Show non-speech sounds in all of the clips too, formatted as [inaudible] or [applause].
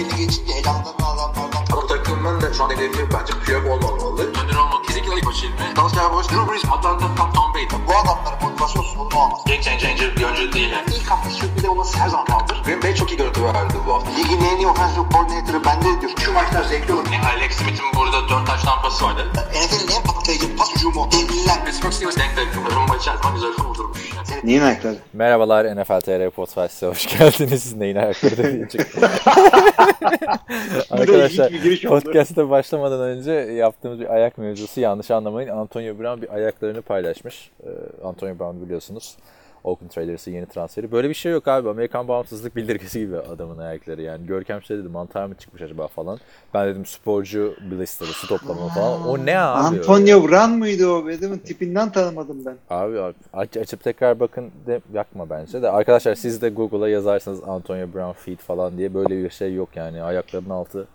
belli geçince elamdan adamlardan. Ama takımın da şu an hedefi bence Piyok olmamalı. Önder olmak kesinlikle ilk başı ilmi. Dalsya Boş, Drew Brees, Atlanta, Tom, Tom Brady. Bu adamların motivasyon sorunu olmaz. Game changer bir oyuncu değil. Yani. İlk hafta sürpriz olması her zaman kaldır. Green Bay çok iyi görüntü verdi bu hafta. Ligin en iyi offensive coordinator'ı bende diyor. Şu maçlar zevkli olur. Yani Alex Smith'in burada 4 taş tampası vardı. NFL'in en patlayıcı pas hücumu. Devliler. Pittsburgh Steelers denk denk. Rumba içerisinde güzel kurdurmuş. [laughs] Neyin ayakları? Merhabalar NFL TR Podcast'a hoş geldiniz. [laughs] Neyin ayakları diyecek. [laughs] Arkadaşlar podcast'a başlamadan önce yaptığımız bir ayak mevzusu yanlış anlamayın. Antonio Brown bir ayaklarını paylaşmış. Ee, Antonio Brown biliyorsunuz. Oakland Raiders'ın yeni transferi. Böyle bir şey yok abi. Amerikan bağımsızlık bildirgesi gibi adamın ayakları. Yani Görkem şey dedi mantar mı çıkmış acaba falan. Ben dedim sporcu blister'ı, su toplama falan. O ne abi? Antonio Brown muydu o? Adamın tipinden tanımadım ben. Abi abi, aç, açıp tekrar bakın de yakma bence de. Arkadaşlar siz de Google'a yazarsanız Antonio Brown feet falan diye böyle bir şey yok yani. Ayaklarının altı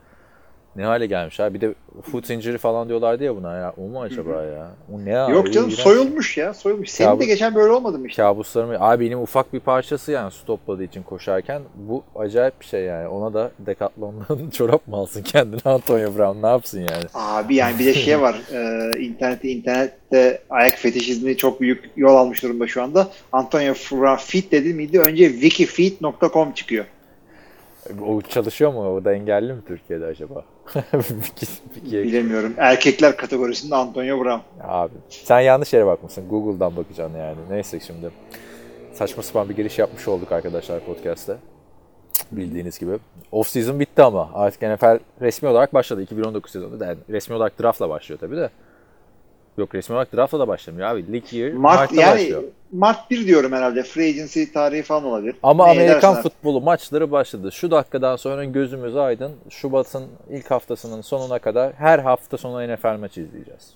ne hale gelmiş abi. Bir de foot injury falan diyorlardı ya buna ya. O mu acaba ya? O ne abi? Yok canım İğrenç. soyulmuş ya soyulmuş. Senin Ya bu- de geçen böyle olmadı mı işte? Kabuslarım. Abi benim ufak bir parçası yani su topladığı için koşarken. Bu acayip bir şey yani. Ona da Decathlon'dan [laughs] çorap mı alsın kendine Antonio Brown ne yapsın yani? Abi yani bir de şey var. [laughs] e, internette internette ayak fetişizmi çok büyük yol almış durumda şu anda. Antonio Brown fit dedi miydi? Önce wikifeet.com çıkıyor. O çalışıyor mu? O da engelli mi Türkiye'de acaba? [laughs] Bilemiyorum. Erkekler kategorisinde Antonio Brown. Abi sen yanlış yere bakmışsın. Google'dan bakacaksın yani. Neyse şimdi. Saçma sapan bir giriş yapmış olduk arkadaşlar podcast'te. Bildiğiniz gibi. Off season bitti ama. Artık NFL resmi olarak başladı. 2019 sezonu. Yani resmi olarak draftla başlıyor tabii de. Yok resmi olarak draftla da başlamıyor abi. League year Mart Mart'ta yani başlıyor. Mart 1 diyorum herhalde. Free agency tarihi falan olabilir. Ama Ne Amerikan edersen futbolu maçları başladı. Şu dakikadan sonra gözümüz aydın. Şubat'ın ilk haftasının sonuna kadar her hafta sonu NFL maçı izleyeceğiz.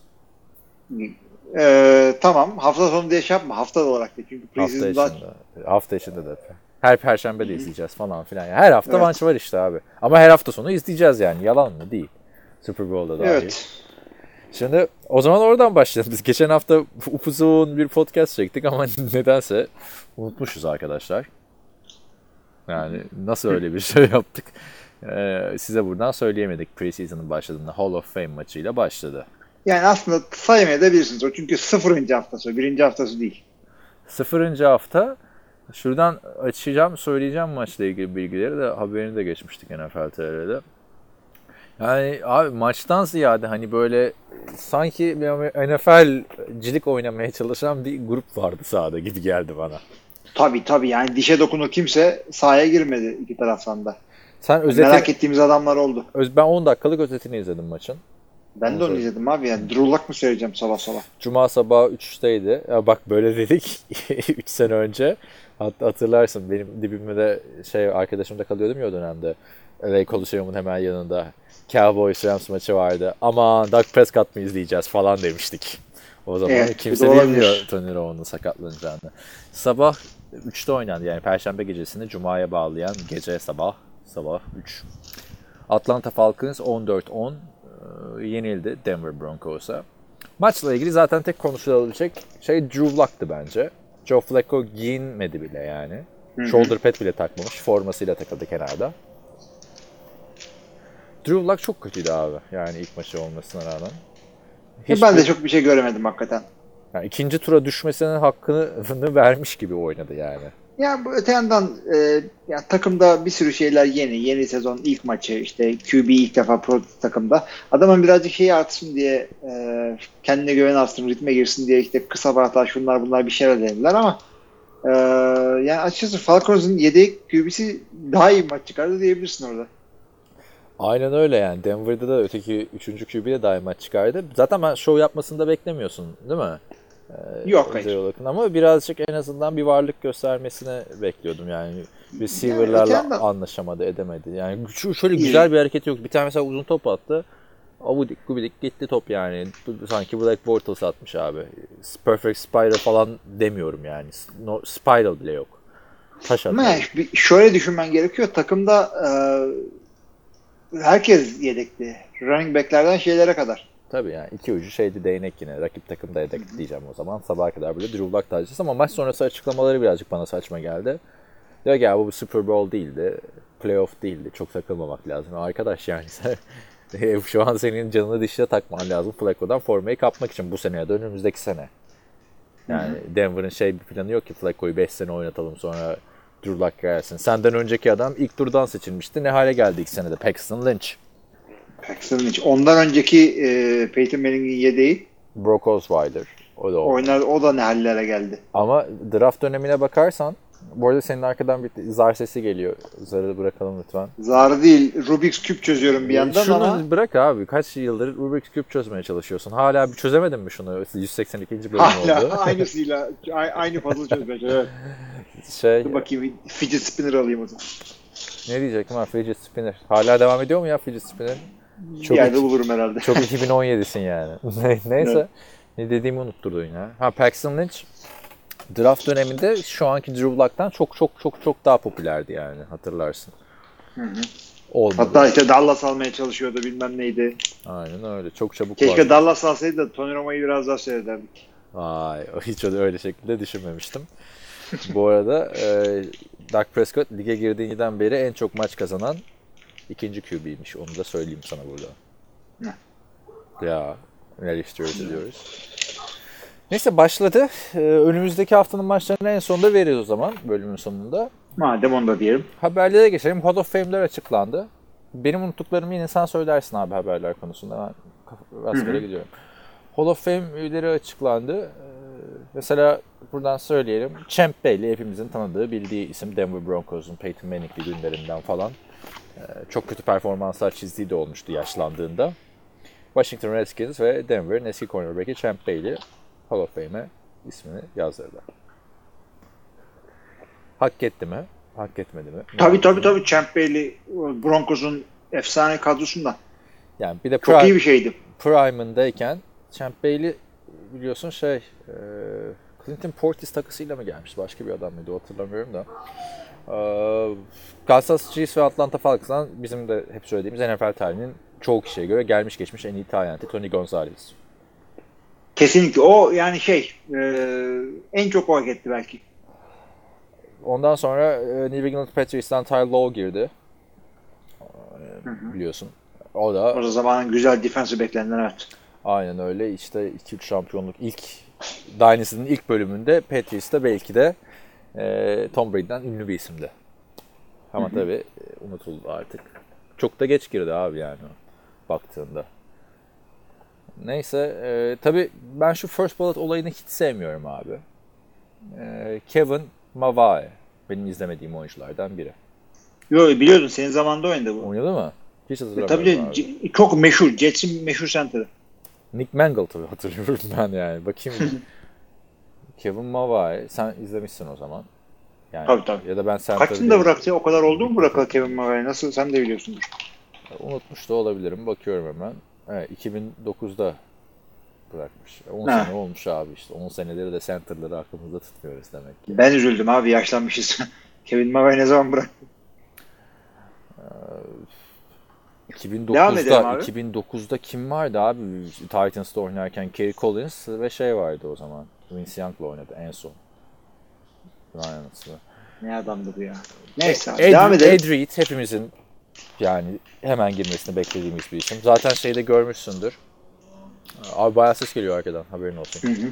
Ee, tamam. Hafta sonu diye şey yapma. Hafta olarak da. Çünkü Hafta içinde. Hafta içinde de. Her perşembe de izleyeceğiz falan filan. Yani her hafta Evet. maç var işte abi. Ama her hafta sonu izleyeceğiz yani. Yalan mı? Değil. Super Bowl'da dahil. Evet. Şimdi o zaman oradan başlayalım. Biz geçen hafta upuzun bir podcast çektik ama [laughs] nedense unutmuşuz arkadaşlar. Yani nasıl öyle bir şey [laughs] yaptık? Ee, size buradan söyleyemedik preseason'ın başladığında Hall of Fame maçıyla başladı. Yani aslında saymayabilirsiniz o. Çünkü sıfırıncı haftası. Birinci haftası değil. Sıfırıncı hafta şuradan açacağım söyleyeceğim maçla ilgili bilgileri de haberini de geçmiştik NFL TR'de. Yani abi maçtan ziyade hani böyle sanki NFL'cilik oynamaya çalışan bir grup vardı sahada gibi geldi bana. Tabii tabii yani dişe dokunur kimse sahaya girmedi iki taraftan da. Sen özeti, Merak ettiğimiz adamlar oldu. öz, ben 10 dakikalık özetini izledim maçın. Ben de onu izledim abi yani. Drew mı söyleyeceğim sabah sabah. Cuma sabahı 3'teydi. Ya bak böyle dedik [laughs] 3 sene önce. Hatta hatırlarsın benim dibimde de şey arkadaşım da kalıyordum ya o dönemde. LA Coliseum'un hemen yanında. Cowboys Rams maçı vardı. Aman Doug Prescott mı izleyeceğiz falan demiştik. O zaman Evet, kimse bilmiyor olabilir. Tony Romo'nun sakatlanacağını. Sabah 3'te oynandı yani Perşembe gecesini Cuma'ya bağlayan gece sabah sabah 3. Atlanta Falcons 14-10 e, yenildi Denver Broncos'a. Maçla ilgili zaten tek konuşulabilecek şey Drew Luck'tı bence. Joe Flacco giyinmedi bile yani. Shoulder pad bile takmamış. Formasıyla takıldı kenarda. Drew Luck çok kötüydü abi. Yani ilk maçı olmasına rağmen. E ben de Hiçbir- çok bir şey göremedim hakikaten. yani ikinci tura düşmesinin hakkını [laughs] vermiş gibi oynadı yani. Ya bu öte yandan e, ya takımda bir sürü şeyler yeni. Yeni sezon ilk maçı işte QB ilk defa pro takımda. Adamın birazcık şeyi artsın diye e, kendine güven artsın, ritme girsin diye işte kısa hata şunlar bunlar bir şeyler denediler ama e, yani açıkçası Falcons'un yedek QB'si daha iyi bir maç çıkardı diyebilirsin orada. Aynen öyle yani. Denver'da da öteki 3. QB de daima çıkardı. Zaten ben show yapmasını da beklemiyorsun değil mi? Yok Özel hayır. olarak. Ama birazcık en azından bir varlık göstermesini bekliyordum yani. Receiver'larla yandan- anlaşamadı, edemedi. Yani şu şöyle güzel bir hareket yok. Bir tane mesela uzun top attı. Avudik gubidik gitti top yani. Sanki Black Bortles atmış abi. Perfect Spiral falan demiyorum yani. No, spiral bile yok. Taş atıyor. yani şöyle düşünmen gerekiyor. Takımda e, herkes yedekli. Running back'lerden şeylere kadar. Tabii yani iki ucu şeydi değnek yine. Rakip takımda yedek diyeceğim o zaman. Sabaha kadar böyle Drew Luck tacısı ama maç sonrası açıklamaları birazcık bana saçma geldi. Diyor ki bu Super Bowl değildi. playoff değildi. Çok takılmamak lazım. Arkadaş yani sen [laughs] şu an senin canını dişine takman lazım Flacco'dan formayı kapmak için bu sene ya da önümüzdeki sene. Yani Denver'ın şey bir planı yok ki Flacco'yu 5 sene oynatalım sonra Drew Luck gelsin. Senden önceki adam ilk turdan seçilmişti. Ne hale geldi ilk senede? Paxton Lynch. Paxton Lynch. Ondan önceki e, Peyton Manning'in yedeği Brock Osweiler. O da o. oynar o da ne hallere geldi. Ama draft dönemine bakarsan bu arada senin arkadan bir zar sesi geliyor. Zarı bırakalım lütfen. Zar değil. Rubik's Cube çözüyorum bir yandan Şunu ama bırak abi. Kaç yıldır Rubik's Cube çözmeye çalışıyorsun. Hala bir çözemedin mi şunu? 182. bölüm oldu. hala [laughs] aynısıyla a- aynı puzzle çalışıyorum. Evet. Şey, Dur bakayım fidget spinner alayım o zaman. ne diyecektim ha? Fidget Spinner. Hala devam ediyor mu ya Fidget Spinner? Çok, bir yerde bulurum herhalde. çok 2017'sin yani. [laughs] Ne- Neyse. Evet. Ne dediğimi unutturdun ya. Ha Paxton Lynch draft döneminde şu anki Drew Luck'tan çok çok çok çok daha popülerdi yani hatırlarsın. Olmadı. Hatta işte Dallas almaya çalışıyordu bilmem neydi. Aynen öyle. Çok çabuk Keşke vardı. Dallas alsaydı da Tony Romo'yu biraz daha seyrederdik. Vay, [laughs] hiç öyle, şekilde düşünmemiştim. [laughs] Bu arada e, Dak Prescott lige girdiğinden beri en çok maç kazanan ikinci QB'ymiş. Onu da söyleyeyim sana burada. Ya neler istiyoruz ediyoruz. Neyse başladı. E, önümüzdeki haftanın maçlarını en sonunda veririz o zaman bölümün sonunda. Madem onu da diyelim. Haberlere geçelim. Hall of Fame'ler açıklandı. Benim unuttuklarımı yine sen söylersin abi haberler konusunda. Ben rastgele gidiyorum. Hall of Fame üyeleri açıklandı. Ee, mesela buradan söyleyelim. Champ Bailey hepimizin tanıdığı, bildiği isim. Denver Broncos'un Peyton Manning'li günlerinden falan. Ee, çok kötü performanslar çizdiği de olmuştu yaşlandığında. Washington Redskins ve Denver'ın eski cornerback'i Champ Bailey Hall of Fame'e ismini yazdırdı. Hak etti mi? Hak etmedi mi? Tabii tabii tabii Champ Bailey Broncos'un efsane kadrosundan. Yani bir de Çok iyi bir şeydi. Prime'ındayken Champ Bailey biliyorsun şey e, Clinton Portis takısıyla mı gelmiş? Başka bir adam mıydı? Hatırlamıyorum da. E, Kansas Chiefs ve Atlanta Falcons'dan bizim de hep söylediğimiz NFL tarihinin çoğu kişiye göre gelmiş geçmiş en iyi tayyenti Tony Gonzalez. Kesinlikle. O yani şey e, en çok o hak etti belki. Ondan sonra e, New England Patriots'tan Ty Law girdi. E, biliyorsun. O da O da zamanın güzel defensive backlerinden evet. Aynen öyle. İşte 2-3 şampiyonluk ilk Dynasty'nin ilk bölümünde Patriots'ta belki de e, Tom Brady'den ünlü bir isimdi. Ama tabii e, unutuldu artık. Çok da geç girdi abi yani baktığında. Neyse e, tabii ben şu First Ballot olayını hiç sevmiyorum abi. E, Kevin Mavae benim izlemediğim oyunculardan biri. Yo biliyordun senin zamanında oynadı bu. Oynadı mı? Hiç E, hatırlamıyorum tabii de abi. çok meşhur. Jets'in meşhur center'ı. Nick Mangle tabii hatırlıyorum [laughs] ben yani. Bakayım. [laughs] Kevin Mavae sen izlemişsin o zaman. Yani, Tabii, tabii. Ya da ben sen Kaçında bıraktı? O kadar oldu mu bırakalı Kevin Murray? Nasıl sen de biliyorsundur. Unutmuş da olabilirim. Bakıyorum hemen. Evet 2009'da bırakmış. 10 Ha. sene olmuş abi işte. 10 seneleri de center'ları aklımızda tutmuyoruz demek ki. Ben üzüldüm abi yaşlanmışız. [laughs] Kevin Murray ne zaman bıraktı? [laughs] Devam edelim 2009'da abi. 2009'da kim vardı abi Titans'ta oynarken Kerry Collins ve şey vardı o zaman. Vince Young'la oynadı en son. Lions'la. Ne adamdı bu ya. Neyse abi, Ed, devam edelim. Ed Reed hepimizin yani hemen girmesini beklediğimiz bir isim. Zaten şeyde görmüşsündür. Abi bayağı ses geliyor arkadan haberin olsun. Hı hı.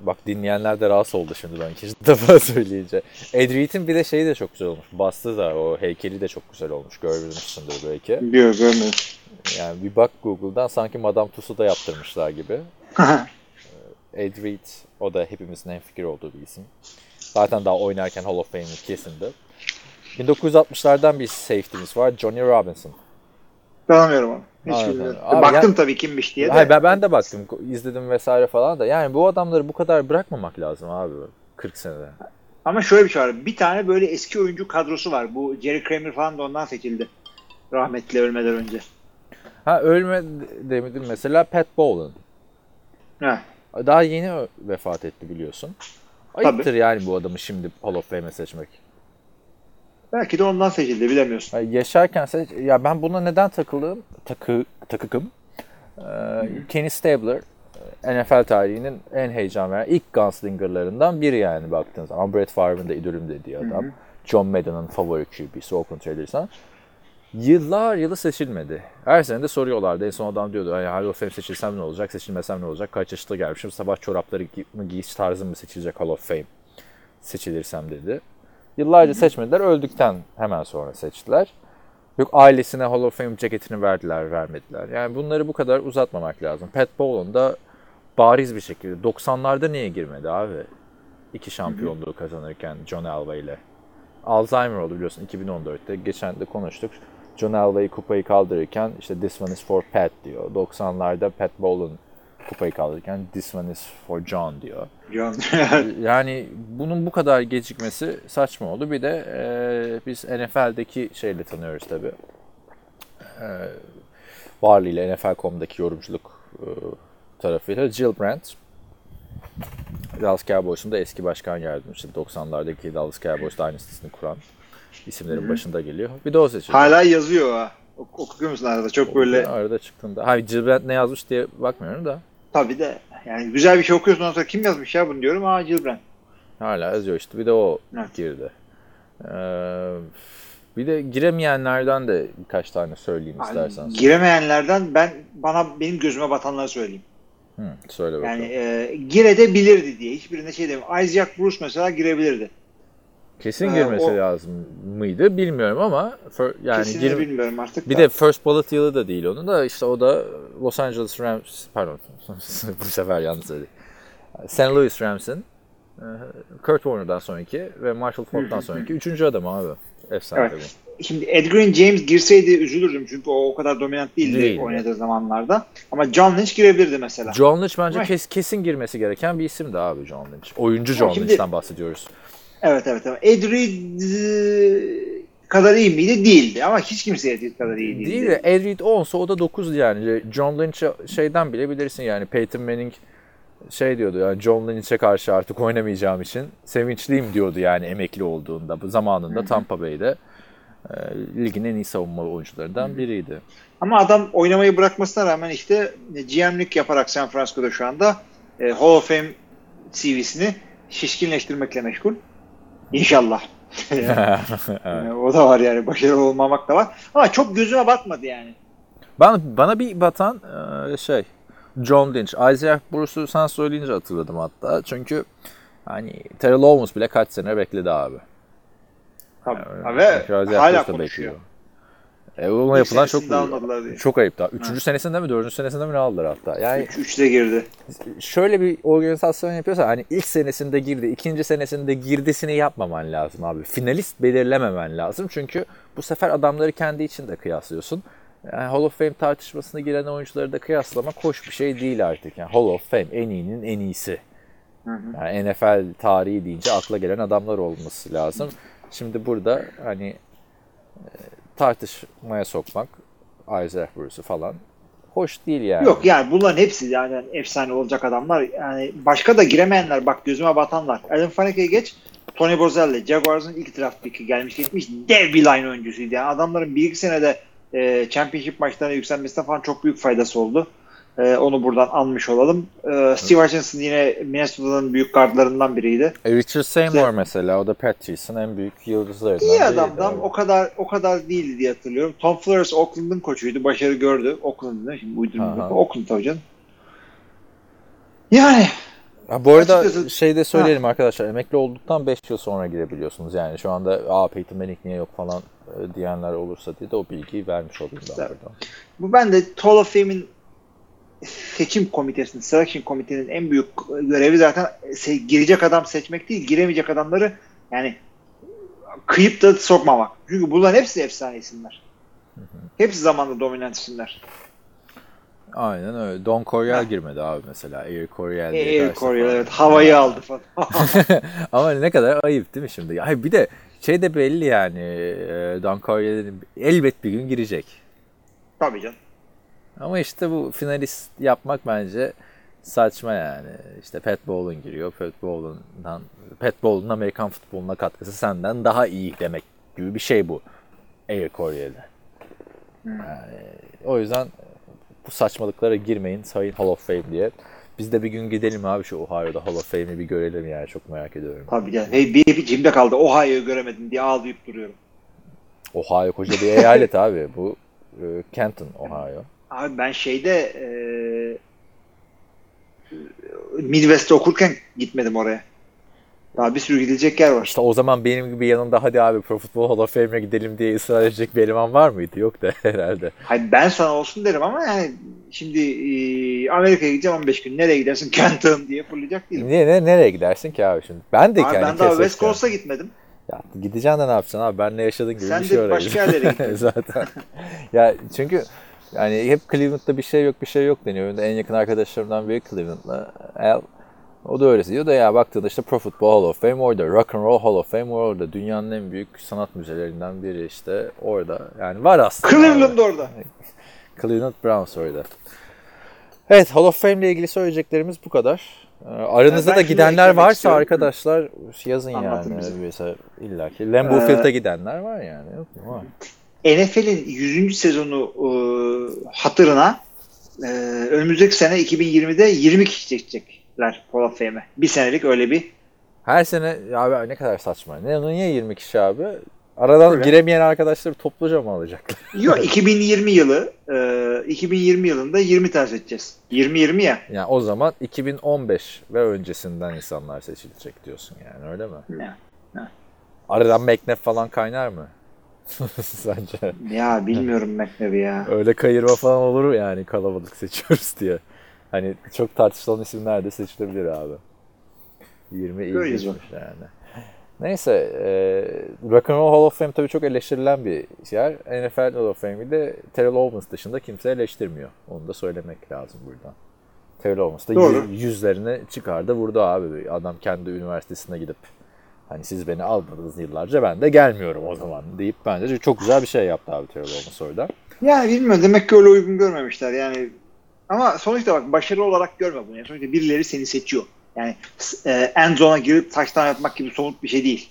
Bak dinleyenler de rahatsız oldu şimdi ben ikinci [laughs] defa söyleyince. Ed Reed'in bir de şeyi de çok güzel olmuş. Bastı da o heykeli de çok güzel olmuş. Görmüşsündür belki. Biliyor görmedim. Yani bir bak Google'dan sanki Madame Tussauds'da yaptırmışlar gibi. Ed Reed o da hepimizin en fikir olduğu bir isim. Zaten daha oynarken Hall of Fame'in kesindi. 1960'lardan bir safety'miz var. Johnny Robinson. Tanımıyorum onu. Hiç Aynen. bilmiyorum. Abi Baktım ya- tabii kimmiş diye de. Hayır, ben, ben de baktım, izledim vesaire falan da. Yani bu adamları bu kadar bırakmamak lazım abi 40 senede. Ama şöyle bir şey var. Bir tane böyle eski oyuncu kadrosu var. Bu Jerry Kramer falan da ondan seçildi. Rahmetli ölmeden önce. Ha ölme demedim mesela Pat Bowlen. Ha. Daha yeni vefat etti biliyorsun. Ayıptır yani bu adamı şimdi Hall of Fame'e seçmek. Belki de ondan seçildi bilemiyorsun. Yani yaşarken seç... Ya ben buna neden takıldım? Takı, takıkım. Ee, Kenny Stabler e, NFL tarihinin en heyecan veren ilk gunslingerlarından biri yani baktığınız zaman. Brett Favre'ın da idolüm dediği adam. John Madden'ın favori QB'si Oakland Raiders'dan. Yıllar yılı seçilmedi. Her sene de soruyorlardı. En son adam diyordu. Hani Hall of Fame seçilsem ne olacak, seçilmesem ne olacak? Kaç yaşında gelmişim, sabah çorapları gi- mı giyiş tarzım mı seçilecek Hall of Fame seçilirsem dedi. Yıllarca seçmediler. Öldükten hemen sonra seçtiler. Yok ailesine Hall of Fame ceketini verdiler, vermediler. Yani bunları bu kadar uzatmamak lazım. Pat Bowlen da bariz bir şekilde 90'larda niye girmedi abi? İki şampiyonluğu kazanırken John Elway ile. Alzheimer oldu biliyorsun 2014'te. Geçen de konuştuk. John Elway kupayı kaldırırken işte this one is for Pat diyor. 90'larda Pat Bowlen kupayı kaldırırken this one is for John diyor. John. [laughs] Yani bunun bu kadar gecikmesi saçma oldu. Bir de e, biz NFL'deki şeyle tanıyoruz tabii. E, Varley ile NFL.com'daki yorumculuk e, tarafıyla Jill Brandt. Dallas Cowboys'un da eski başkan yardımcısı. 90'lardaki Dallas Cowboys dynastisini kuran isimlerin başında geliyor. Bir de o seçildi. Hala yazıyor ha. Ok- Okuyor musun arada? Çok böyle Arada çıktığında. Hayır Jill Brandt ne yazmış diye bakmıyorum da. Tabii de yani güzel bir şey okuyorsun ondan sonra kim yazmış ya bunu diyorum. Aa Jill Brand. Hala yazıyor işte. Bir de o Evet. girdi. Ee, bir de giremeyenlerden de birkaç tane söyleyeyim istersen. Giremeyenlerden ben bana benim gözüme batanları söyleyeyim. Hı, söyle bakalım. Yani e, girebilirdi diye. Hiçbirine şey demiyorum. Isaac Bruce mesela girebilirdi. Kesin Ee, girmesi o- lazım mıydı bilmiyorum ama fir- yani Kesinlikle gir- bilmiyorum artık. bir da. de first ballot yılı da değil onun da işte o da Los Angeles Rams pardon [laughs] bu sefer yanlış söyledim. St. Louis Rams'in e, Kurt Warner'dan sonraki ve Marshall Falk'tan sonraki üçüncü adam abi. Efsane Evet. tabii. Şimdi Edgerrin James girseydi üzülürdüm çünkü o o kadar dominant değildi Değil. oynadığı zamanlarda. Ama John Lynch girebilirdi mesela. John Lynch bence kes, kesin girmesi gereken bir isimdi abi John Lynch. Oyuncu Ama John şimdi- Lynch'ten bahsediyoruz. Evet evet evet. Ed Reed e, kadar iyi miydi? Değildi. Ama hiç kimse Ed Reed kadar iyi değildi. Değil de Ed Reed 10'sa o da 9 yani. John Lynch'e şeyden bile bilirsin yani. Peyton Manning şey diyordu yani John Lynch'e karşı artık oynamayacağım için sevinçliyim diyordu yani emekli olduğunda. Bu zamanında Tampa Bay'de e, ligin en iyi savunma oyuncularından biriydi. Ama adam oynamayı bırakmasına rağmen işte GM'lik yaparak San Francisco'da şu anda e, Hall of Fame CV'sini şişkinleştirmekle meşgul. İnşallah. [laughs] Yani o da var yani başarılı olmamak da var. Ama çok gözüme batmadı yani. Bana, bana bir batan e, şey John Lynch. Isaiah Bruce'u sen söyleyince hatırladım hatta. Çünkü hani Terrell Owens bile kaç sene bekledi abi. Tabii. Yani, Ve hala konuşuyor. E, ona yapılan çok çok ayıp daha. Üçüncü senesinde mi dördüncü senesinde mi ne aldılar hatta. Yani 3'te girdi. şöyle bir organizasyon yapıyorsa hani ilk senesinde girdi, ikinci senesinde girdisini yapmaman lazım abi. Finalist belirlememen lazım. Çünkü bu sefer adamları kendi içinde kıyaslıyorsun. Yani Hall of Fame tartışmasına giren oyuncuları da kıyaslamak hoş bir şey değil artık. Yani Hall of Fame en iyinin en iyisi. Yani NFL tarihi deyince akla gelen adamlar olması lazım. Şimdi burada hani e, tartışmaya sokmak Isaiah Bruce'u falan hoş değil yani. Yok yani bunların hepsi yani efsane olacak adamlar. Yani başka da giremeyenler bak gözüme batanlar. Alan Faneke'yi geç. Tony Bozelli, Jaguars'ın ilk draft pick'i gelmiş gitmiş dev bir line oyuncusuydu. Yani adamların bir iki senede e, championship maçlarına yükselmesine falan çok büyük faydası oldu. E, onu buradan almış olalım. E, Steve Hutchinson yine Minnesota'nın büyük gardlarından biriydi. E, Richard Seymour İşte- mesela o da Patrice'in en büyük yıldızlarından İyi adamdan abi. o kadar o kadar değildi diye hatırlıyorum. Tom Flores Oakland'ın koçuydu. Başarı gördü. Oakland'ın şimdi uydurmuyorum. Oakland tabii canım. Yani Ha, bu arada Açıkçası- şey de söyleyelim arkadaşlar emekli olduktan 5 yıl sonra girebiliyorsunuz. Yani şu anda aa Peyton Manning niye yok falan e, diyenler olursa diye de o bilgiyi vermiş olayım ben Evet. burada. Bu ben de Hall of Fame'in seçim komitesinin, selection komitenin en büyük görevi zaten girecek adam seçmek değil, giremeyecek adamları yani kıyıp da sokmamak. Çünkü bunların hepsi efsane isimler. Hepsi zamanında dominant isimler. Aynen öyle. Don Coryell girmedi abi mesela. Air Coryell diye Air Coryell evet havayı aldı falan. [laughs] Ama ne kadar ayıp değil mi şimdi? Hayır bir de şey de belli yani e, Don Coryell'in elbet bir gün girecek. Tabii canım. Ama işte bu finalist yapmak bence saçma yani. İşte Pat Bowlen giriyor. Pat Bowlen'dan Pat Bowlen'ın Amerikan futboluna katkısı senden daha iyi demek gibi bir şey bu. Air Coryell'e. Yani, o yüzden bu saçmalıklara girmeyin sayın Hall of Fame diye Biz de bir gün gidelim abi şu Ohio'da Hall of Fame'i bir görelim yani çok merak ediyorum. Tabii canım. Hey, bir, bir cimde kaldı. Ohio'yu göremedim diye ağlayıp duruyorum. Ohio koca bir eyalet abi. Bu e, Canton, Ohio. Abi ben şeyde e, Midwest'te okurken gitmedim oraya. Daha bir sürü gidilecek yer var. İşte o zaman benim gibi yanında hadi abi Pro Football Hall of Fame'e gidelim diye ısrar edecek bir eleman var mıydı? Yok da [laughs] herhalde. Hayır ben sana olsun derim ama yani şimdi e, Amerika'ya gideceğim 15 gün. Nereye gidersin? [laughs] Canton diye fırlayacak değilim. Niye, ne, nereye gidersin ki abi şimdi? Ben de Abi yani ben daha West Coast'a gitmedim. Ya gideceksin de ne yapacaksın abi? Benle yaşadığın gibi Sen bir şey de oraya. başka yerlere. [laughs] Zaten. ya çünkü yani hep Cleveland'da bir şey yok bir şey yok deniyor. Benim de en yakın arkadaşlarımdan biri Cleveland'la. El, o da öyle diyor da ya baktığında işte Pro Football Hall of Fame orada, Rock and Roll Hall of Fame orada. Dünyanın en büyük sanat müzelerinden biri işte orada. Yani var aslında. Cleveland abi. orada. [laughs] Cleveland Browns orada. Evet Hall of Fame ile ilgili söyleyeceklerimiz bu kadar. Ee, Aranızda da gidenler varsa istiyorum. arkadaşlar yazın Anlatın yani. bize. Mesela illa ki. Lambeau Ee, Field'a gidenler var yani. Yok mu? Var. NFL'in 100. sezonu e, hatırına e, önümüzdeki sene 2020'de 20 kişi çekecekler Hall of Fame'e. Bir senelik öyle bir Her sene abi ne kadar saçma. Ne, niye 20 kişi abi? Aradan Öyle. giremeyen arkadaşları topluca mı alacaklar? [laughs] Yok 2020 yılı e, 2020 yılında 20 tane seçeceğiz. 20-20 ya. Yani o zaman 2015 ve öncesinden insanlar seçilecek diyorsun yani öyle mi? Ne? Aradan McNabb falan kaynar mı? [laughs] Sence? Ya bilmiyorum McNabb'i ya. Öyle kayırma falan olur mu yani kalabalık seçiyoruz diye. Hani çok tartışılan isimler de seçilebilir abi. 20 Göreceğiz ilginçmiş yani. Neyse, e, Rock and Roll Hall of Fame tabii çok eleştirilen bir yer. NFL Hall of Fame'i de Terrell Owens dışında kimse eleştirmiyor. Onu da söylemek lazım buradan. Terrell Owens da Doğru. yü- yüzlerini çıkardı vurdu abi. Adam kendi üniversitesine gidip hani siz beni almadınız yıllarca ben de gelmiyorum o zaman deyip bence çok güzel bir şey yaptı abi Terrell Owens orada. Yani bilmiyorum demek ki öyle uygun görmemişler yani. Ama sonuçta bak başarı olarak görme bunu. Yani sonuçta birileri seni seçiyor. Yani e, end zone'a girip taştan yapmak gibi somut bir şey değil.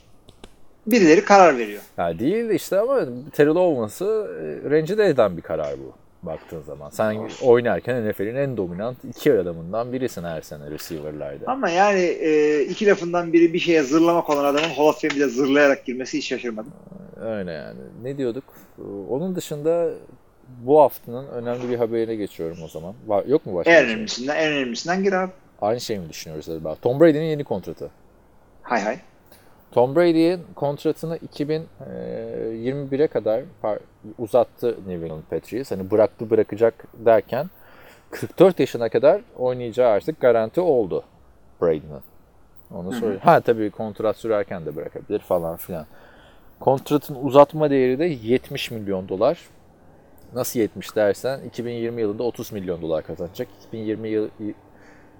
Birileri karar veriyor. Ya değil işte ama Terrell Owens'ı e, rencide eden bir karar bu baktığın zaman. Sen oynarken NFL'in en dominant iki adamından birisin her sene receiver'larda. Ama yani e, iki lafından biri bir şeye zırlamak olan adamın Hall of Fame'de zırlayarak girmesi hiç şaşırmadım. Öyle yani. Ne diyorduk? Ee, Onun dışında bu haftanın önemli bir haberine geçiyorum o zaman. Var, yok mu başka En şey? önemlisinden, en önemlisinden gir abi. Aynı şeyi mi düşünüyoruz acaba? Tom Brady'nin yeni kontratı. Hay hay. Tom Brady'nin kontratını 2021'e kadar uzattı New England Patriots. Hani bıraktı bırakacak derken 44 yaşına kadar oynayacağı artık garanti oldu Brady'nin. Onu söyleyeyim. Ha tabii kontrat sürerken de bırakabilir falan filan. Kontratın uzatma değeri de 70 milyon dolar. Nasıl 70 dersen 2020 yılında 30 milyon dolar kazanacak. 2020 yıl,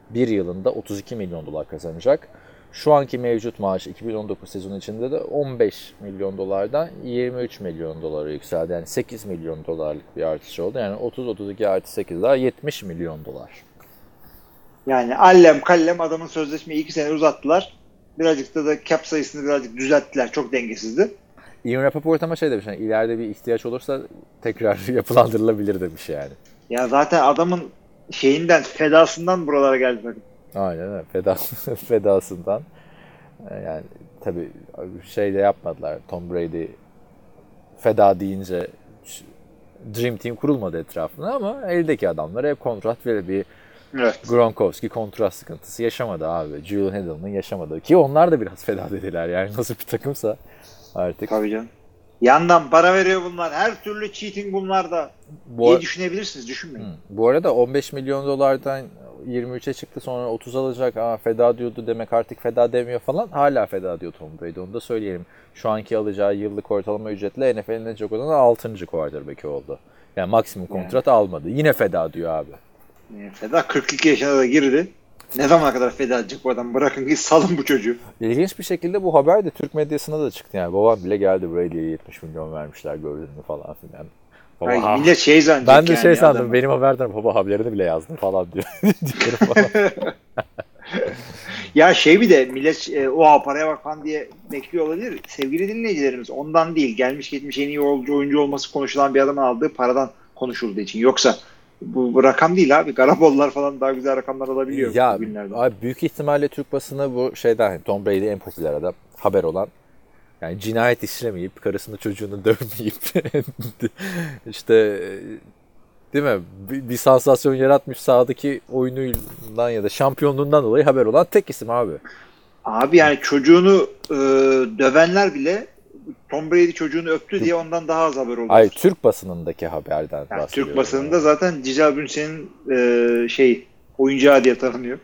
bir yılında 32 milyon dolar kazanacak. Şu anki mevcut maaş 2019 sezonu içinde de 15 milyon dolardan 23 milyon dolara yükseldi. Yani 8 milyon dolarlık bir artış oldu. Yani 30-32 artı 8 daha 70 milyon dolar. Yani allem kallem adamın sözleşmeyi iki sene uzattılar. Birazcık da, da cap sayısını birazcık düzelttiler. Çok dengesizdi. Ian Rappaport ama şey demiş, yani ileride bir ihtiyaç olursa tekrar [laughs] yapılandırılabilir demiş yani. Ya zaten adamın şeyinden, fedasından buralara geldi takım. Aynen öyle. Feda, [laughs] fedasından. Ee, Yani tabii şey de yapmadılar. Tom Brady feda deyince Dream Team kurulmadı etrafına ama eldeki adamlara hep kontrat ve bir Evet. Gronkowski kontrat sıkıntısı yaşamadı abi. Julian Edelman yaşamadı. Ki onlar da biraz feda dediler yani nasıl bir takımsa artık. Tabii canım. Yandan para veriyor bunlar. Her türlü cheating bunlar da. Bu, diye düşünebilirsiniz. Düşünmeyin. Hı. Bu arada 15 milyon dolardan 23'e çıktı sonra 30 alacak. Aa feda diyordu demek artık feda demiyor falan. Hala feda diyor Tom Brady. Onu da söyleyelim. Şu anki alacağı yıllık ortalama ücretle NFL'in en çok olan 6. quarterback'i oldu. Yani maksimum kontrat almadı. Yine feda diyor abi. Yani Feda 42 yaşına da girdi. Ne zamana kadar feda edecek bu adam? Bırakın git salın bu çocuğu. İlginç bir şekilde bu haber de Türk medyasına da çıktı. Yani babam bile geldi Brady'ye 70 milyon vermişler gördün mü falan filan. Baba, Ay, ha. millet şey zannedecek Ben de yani şey sandım adamı. benim haberden baba haberini bile yazdım falan diyor. [laughs] falan. [laughs] Ya şey bir de millet e, o paraya bak falan diye bekliyor olabilir. Sevgili dinleyicilerimiz ondan değil. Gelmiş geçmiş en iyi oyuncu, oyuncu olması konuşulan bir adamın aldığı paradan konuşulduğu için. Yoksa bu, bu rakam değil abi. Garabollar falan daha güzel rakamlar alabiliyor Ya bugünlerde. abi büyük ihtimalle Türk basını bu şeyden hani Tom Brady en popüler adam haber olan yani cinayet işlemeyip karısını çocuğunu [laughs] dövmeyip işte değil mi bir, bir sansasyon yaratmış sahadaki oyunundan ya da şampiyonluğundan dolayı haber olan tek isim abi. Abi yani çocuğunu e, dövenler bile Tom Brady çocuğunu öptü diye ondan daha az haber oluyor. Ay Türk basınındaki haberden Yani bahsediyorum. Türk basınında zaten Cical Bünsen'in e, şey oyuncağı diye tanınıyor.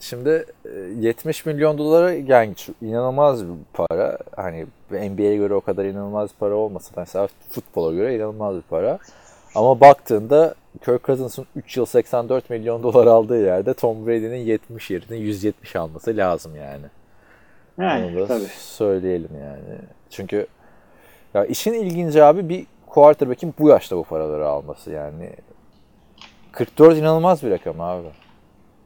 Şimdi e, 70 milyon dolara yani inanılmaz bir para. Hani NBA'ye göre o kadar inanılmaz bir para olmasa da mesela futbola göre inanılmaz bir para. Ama baktığında Kirk Cousins'ın 3 yıl 84 milyon [laughs] dolar aldığı yerde Tom Brady'nin 70 yerine 170 alması lazım yani. Yani Onu da tabii. söyleyelim yani. Çünkü ya işin ilginci abi bir quarterback'in bu yaşta bu paraları alması yani. 44 inanılmaz bir rakam abi.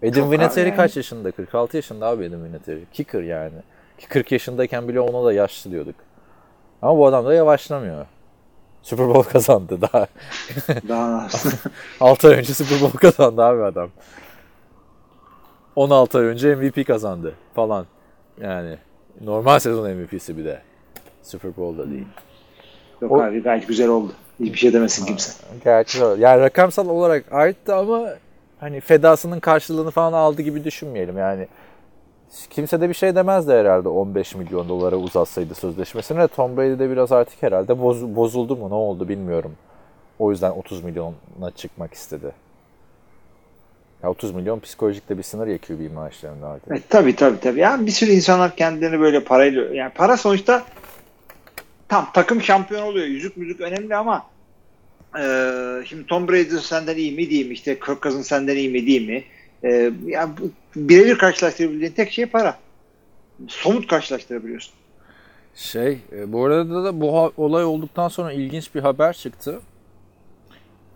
Abi Vinatieri yani. kaç yaşında? 46 yaşında abi Adam Vinatieri. Kicker yani. Ki 40 yaşındayken bile ona da yaşlı diyorduk. Ama bu adam da yavaşlamıyor. Super Bowl kazandı daha. [laughs] Daha 6 [laughs] ay önce Super Bowl kazandı abi adam. 16 ay önce MVP kazandı falan. Yani normal sezon MVP'si bir de. Super Bowl'da değil. Yok O- abi gayet güzel oldu. Hiçbir şey demesin kimse. Gerçi öyle. Yani rakamsal olarak arttı ama hani fedasının karşılığını falan aldı gibi düşünmeyelim. Yani kimse de bir şey demezdi herhalde 15 milyon dolara uzatsaydı sözleşmesini. Tom Brady de biraz artık herhalde boz- bozuldu mu ne oldu bilmiyorum. O yüzden 30 milyona çıkmak istedi. Ya 30 milyon psikolojik de bir sınır ya QB maaşlarında artık. Evet, tabii tabii tabii. Yani bir sürü insanlar kendilerini böyle parayla yani para sonuçta tam takım şampiyon oluyor. Yüzük müzük önemli ama e, şimdi Tom Brady senden iyi mi değil mi? İşte Kirk Cousins senden iyi mi değil mi? E, yani birebir karşılaştırabildiğin tek şey para. Somut karşılaştırabiliyorsun. Şey, e, bu arada da bu olay olduktan sonra ilginç bir haber çıktı.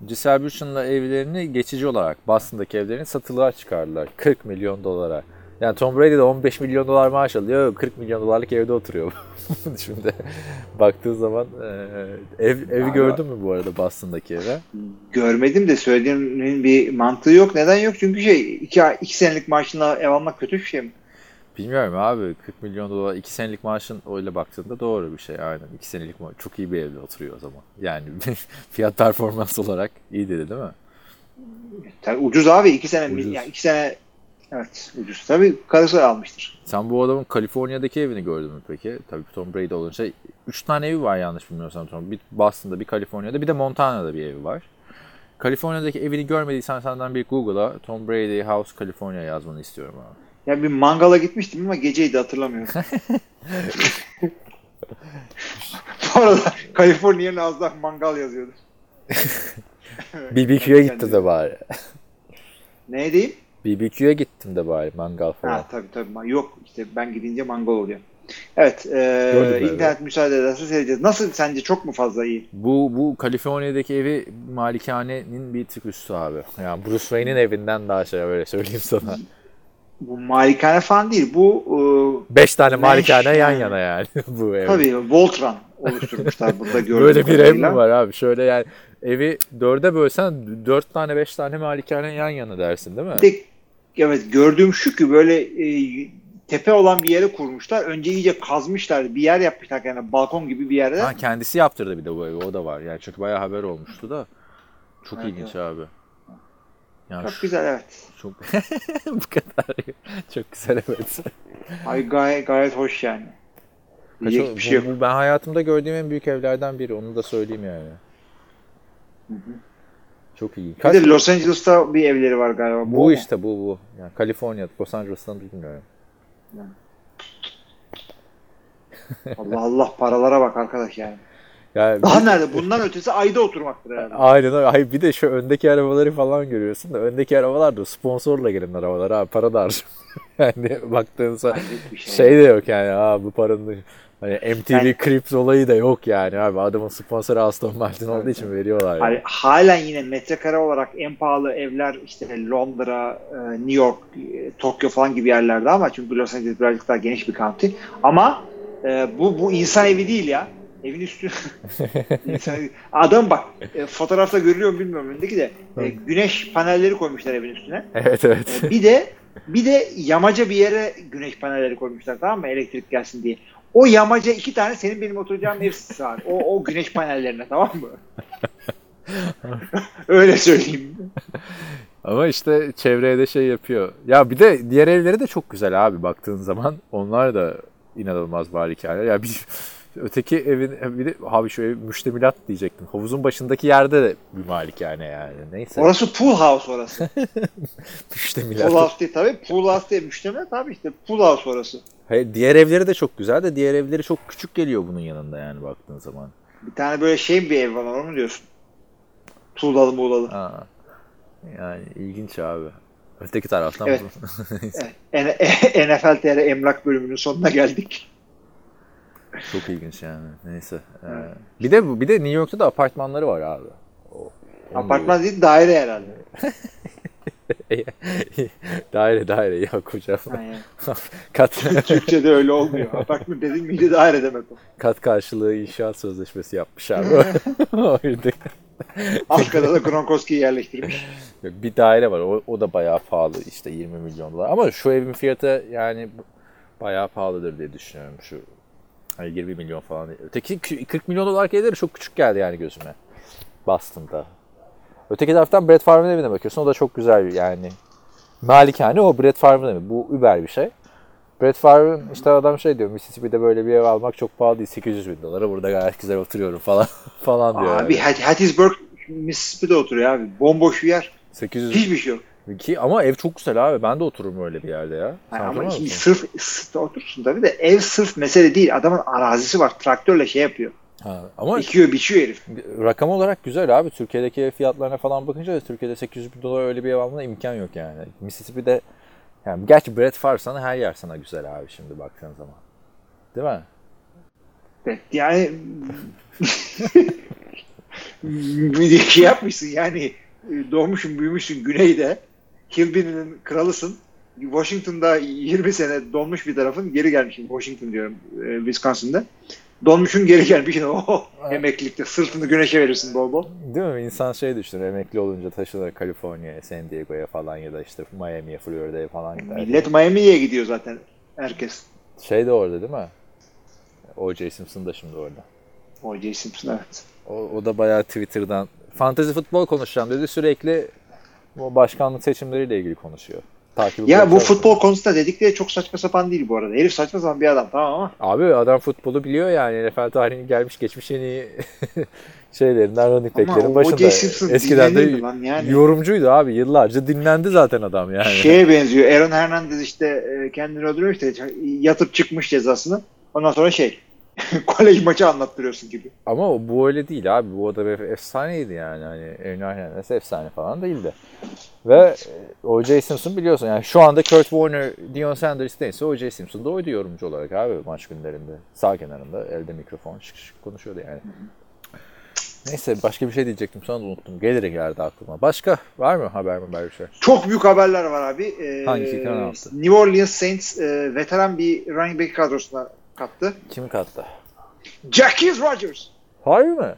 Bündchen'la evlerini geçici olarak Boston'daki evlerini satılığa çıkardılar. 40 milyon dolara. Yani Tom Brady de 15 milyon dolar maaş alıyor. 40 milyon dolarlık evde oturuyor. [laughs] Şimdi baktığın zaman e, ev evi Abi- gördün mü bu arada Boston'daki eve? Görmedim de söylediğimin bir mantığı yok. Neden yok? Çünkü şey iki, ay- iki senelik maaşına ev almak kötü bir şey mi? Bilmiyorum abi 40 milyon dolar 2 senelik maaşın öyle baktığında doğru bir şey aynen. 2 senelik maaş çok iyi bir evde oturuyor o zaman. Yani [laughs] fiyat performans olarak iyi dedi değil mi? Tabii ucuz abi. iki sene Ucuz. yani iki sene evet ucuz. Tabii karısı almıştır. Sen bu adamın Kaliforniya'daki evini gördün mü peki? Tabii Tom Brady olunca 3 tane evi var yanlış bilmiyorsam Tom. Bir Boston'da, bir Kaliforniya'da, bir de Montana'da bir evi var. Kaliforniya'daki evini görmediysen senden bir Google'a Tom Brady House California yazmanı istiyorum abi. Ya bir mangala gitmiştim ama geceydi hatırlamıyorum. [laughs] Bu arada Kaliforniya'nın ağzından mangal yazıyordu. [laughs] BBQ'ya gitti de bari. Ne diyeyim? BBQ'ya gittim de bari mangal falan. Ha tabii tabii. Yok işte ben gidince mangal oluyor. Evet. E, internet müsaade ederse seyredeceğiz. Nasıl sence çok mu fazla iyi? Bu bu Kaliforniya'daki evi malikanenin bir tık üstü abi. Yani Bruce Wayne'in evinden daha şey böyle söyleyeyim sana. [laughs] Bu malikane falan değil. Bu 5 tane Meş malikane yan yana yani [laughs] bu e, ev. tabii Voltran oluşturmuşlar burada [laughs] gördüğüm Böyle bir ev kadarıyla. mi var abi? Şöyle yani evi dörde bölsen dört tane beş tane malikane yan yana dersin değil mi? Bir de evet gördüğüm şu ki böyle e, tepe olan bir yere kurmuşlar. Önce iyice kazmışlar. Bir yer yapmışlar yani balkon gibi bir yerde. Ha, kendisi yaptırdı bir de bu evi o da var. Yani çünkü bayağı haber olmuştu da. Çok Evet, ilginç abi. Yani Çok şu- güzel evet. çok [laughs] bu kadar. [laughs] çok güzel evet. Ay gayet gayet hoş yani. Kaç Diyecek o- bir şey yok. bu, bu ben hayatımda gördüğüm en büyük evlerden biri. Onu da söyleyeyim yani. Çok iyi. Bir Kaç, de Los Angeles'ta bir evleri var galiba. bu mu? işte bu bu. Yani Kaliforniya, Los Angeles'tan bilmiyorum. [laughs] Allah Allah paralara bak arkadaş yani. Yani Daha nerede? Bundan ötesi ayda oturmaktır herhalde. Aynen öyle. Ay bir de şu öndeki arabaları falan görüyorsun da öndeki arabalar da sponsorla gelen arabalar abi para da harcıyor. [laughs] yani baktığınızda bir şey. şey de yok yani abi bu paranın hani MTV Yani- Crips olayı da yok yani abi adamın sponsoru Aston Martin olduğu Evet, için veriyorlar yani. Hani halen yine metrekare olarak en pahalı evler işte Londra, e, New York, e, Tokyo falan gibi yerlerde ama çünkü Los Angeles birazcık daha geniş bir county. Ama e, bu bu insan evi değil ya. Evin üstü. [laughs] Adam bak fotoğrafta görülüyor bilmiyorum öndeki de güneş panelleri koymuşlar evin üstüne. Evet evet. Bir de bir de yamaca bir yere güneş panelleri koymuşlar tamam mı elektrik gelsin diye. O yamaca iki tane senin benim oturacağım ev sığar. O, o güneş panellerine tamam mı? [laughs] Öyle söyleyeyim. Ama işte çevreye de şey yapıyor. Ya bir de diğer evleri de çok güzel abi baktığın zaman. Onlar da inanılmaz var hikayeler. Ya bir [laughs] öteki evin bir de abi şu ev müştemilat diyecektim. Havuzun başındaki yerde de bir malikane yani. Neyse. Orası pool house orası. [laughs] müştemilat. Pool house değil tabii. Pool house değil müştemel tabii işte pool house orası. Hayır, diğer evleri de çok güzel de diğer evleri çok küçük geliyor bunun yanında yani baktığın zaman. Bir tane böyle şey bir ev var onu mu diyorsun? Tuğlalı muğlalı. Ha. Yani ilginç abi. Öteki taraftan Evet. [laughs] Evet. NFL TR emlak bölümünün sonuna geldik. Çok ilginç yani. Neyse. Ee, bir de bir de New York'ta da apartmanları var abi. O- Apartman değil daire herhalde. [laughs] [laughs] daire daire ya kocam. Aynen. [laughs] kat Türkçe'de öyle olmuyor. Apartman dedin miydi daire demek o. kat karşılığı inşaat sözleşmesi yapmış abi. [laughs] Arkada da Gronkowski'yi yerleştirmiş. bir daire var. O, o da bayağı pahalı işte 20 milyon dolar. Ama şu evin fiyatı yani bayağı pahalıdır diye düşünüyorum şu. Hani 20 milyon falan. Öteki kü- 40 milyon dolar evleri çok küçük geldi yani gözüme. Boston'da. Öteki taraftan Brett Favre'ın evine bakıyorsun. O da çok güzel yani. Malikane o Brett Favre'ın evi. Bu über bir şey. Brett Favre'ın işte adam şey diyor Mississippi'de böyle bir ev almak çok pahalı değil. 800 bin dolara burada gayet güzel oturuyorum falan [laughs] falan diyor. Abi yani. Hat- Hattiesburg Mississippi'de oturuyor abi. Bomboş bir yer. 800 Hiçbir şey yok. Ki ama ev çok güzel abi. Ben de otururum öyle bir yerde ya. Yani ama şimdi sırf, sırf otursun tabii de ev sırf mesele değil. Adamın arazisi var. Traktörle şey yapıyor. Ha, ama Dikiyor biçiyor herif. rakam olarak güzel abi. Türkiye'deki ev fiyatlarına falan bakınca da Türkiye'de 800 bin dolar öyle bir ev almana imkan yok yani. Mississippi'de yani gerçi Brett Favre sana her yer sana güzel abi şimdi baktığın zaman. Değil mi? Evet, Yani [laughs] şey yapmışsın yani doğmuşsun büyümüşsün güneyde Hillbilly'nin kralısın Washington'da 20 sene donmuş bir tarafın geri gelmişsin Washington diyorum e, Wisconsin'da donmuşsun geri gelmişsin [laughs] o emeklilikte sırtını güneşe verirsin bol bol Değil mi? İnsan şey düşünür emekli olunca taşınır Kaliforniya'ya, San Diego'ya falan ya da işte Miami'ye, Florida'ya falan gider. millet Miami'ye gidiyor zaten herkes Şey de orada değil mi? O.J. Simpson da şimdi orada. O.J. Simpson evet O, o da bayağı Twitter'dan fantasy futbol konuşacağım dedi. Sürekli bu başkanlık seçimleriyle ilgili konuşuyor. Takip ya bu futbol konusunda dedikleri çok saçma sapan değil bu arada herif saçma sapan bir adam tamam ama Abi adam futbolu biliyor yani. NFL tarihinin gelmiş geçmiş en iyi [laughs] şeylerinden running back'lerin başında. Eskiden de yani? yorumcuydu abi. Yıllarca dinlendi zaten adam yani. Şeye benziyor. Aaron Hernandez işte e, kendini öldürüyor işte yatıp çıkmış cezasını. Ondan sonra şey [laughs] kolej maçı anlattırıyorsun gibi. Ama o- bu öyle değil abi. Bu adam ef- efsaneydi yani. Hani Aaron Hernandez efsane falan değildi. Ve e, O.J. Simpson biliyorsun yani şu anda Kurt Warner, Deion Sanders neyse O.J. Simpson da oydu yorumcu olarak abi maç günlerinde. Sağ kenarında elde mikrofon şık şık konuşuyordu yani. Neyse başka bir şey diyecektim sonra unuttum. Gelir geldi aklıma. Başka var mı haber mi haber bir şey? Çok büyük haberler var abi. Ee, Hangisi, kanal altı? New Orleans Saints e, veteran bir running back kadrosuna kattı. Kim kattı? Jacquizz Rodgers. Hayır mı?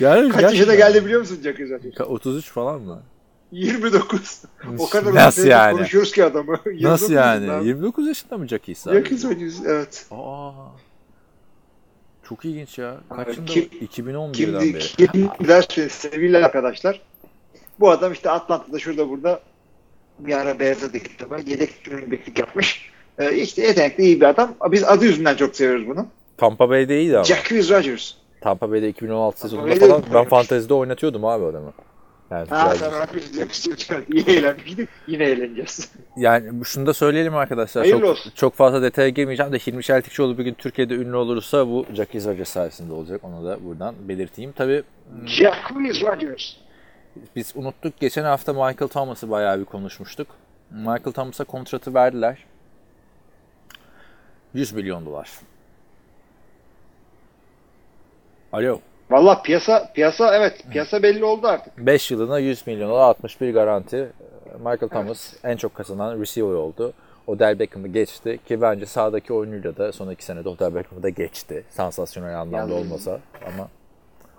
Yani [laughs] Kaç yaşına geldi biliyor musun Jacquizz Rodgers? 33 falan mı? 29. o kadar Nasıl yani? konuşuyoruz ki adamı. [laughs] Nasıl 29 yani? lan. 29 yaşında mı Jackie abi? Jacquizz Rodgers evet. Aa. Çok ilginç ya. Kaçında? kim- 2011'den Kimdi, beri. kim derseniz sevgili arkadaşlar. Bu adam işte Atlanta'da şurada burada bir ara dikti var. Yedek running yapmış. Ee, işte yetenekli iyi bir adam. Biz adı yüzünden çok seviyoruz bunu. Tampa Bay'de iyiydi ama. Jacquizz Rodgers. Tampa Bay'de 2016 sezonunda Bay'de- falan ben fantezide oynatıyordum abi adamı. Yani, Ha sen çıkardı. İyi eğlenmiştik. Yine eğleneceğiz. yani şunu da söyleyelim arkadaşlar. Hayırlı Çok, olsun. çok fazla detaya girmeyeceğim de Hilmi Çeltikçioğlu bir gün Türkiye'de ünlü olursa bu Jackie Rodgers sayesinde olacak. Onu da buradan belirteyim. Tabii Jacquizz Rodgers. Biz unuttuk. Geçen hafta Michael Thomas'ı bayağı bir konuşmuştuk. Michael Thomas'a kontratı verdiler. 100 milyon dolar. Alo. Valla piyasa piyasa evet piyasa belli oldu artık. 5 yılına 100 milyon dolar 61 garanti. Michael Thomas en çok kazanan receiver oldu. Odell Beckham'ı geçti ki bence sahadaki oyunuyla da son iki senede Odell Beckham'ı da geçti. Sansasyonel anlamda Yani- olmasa ama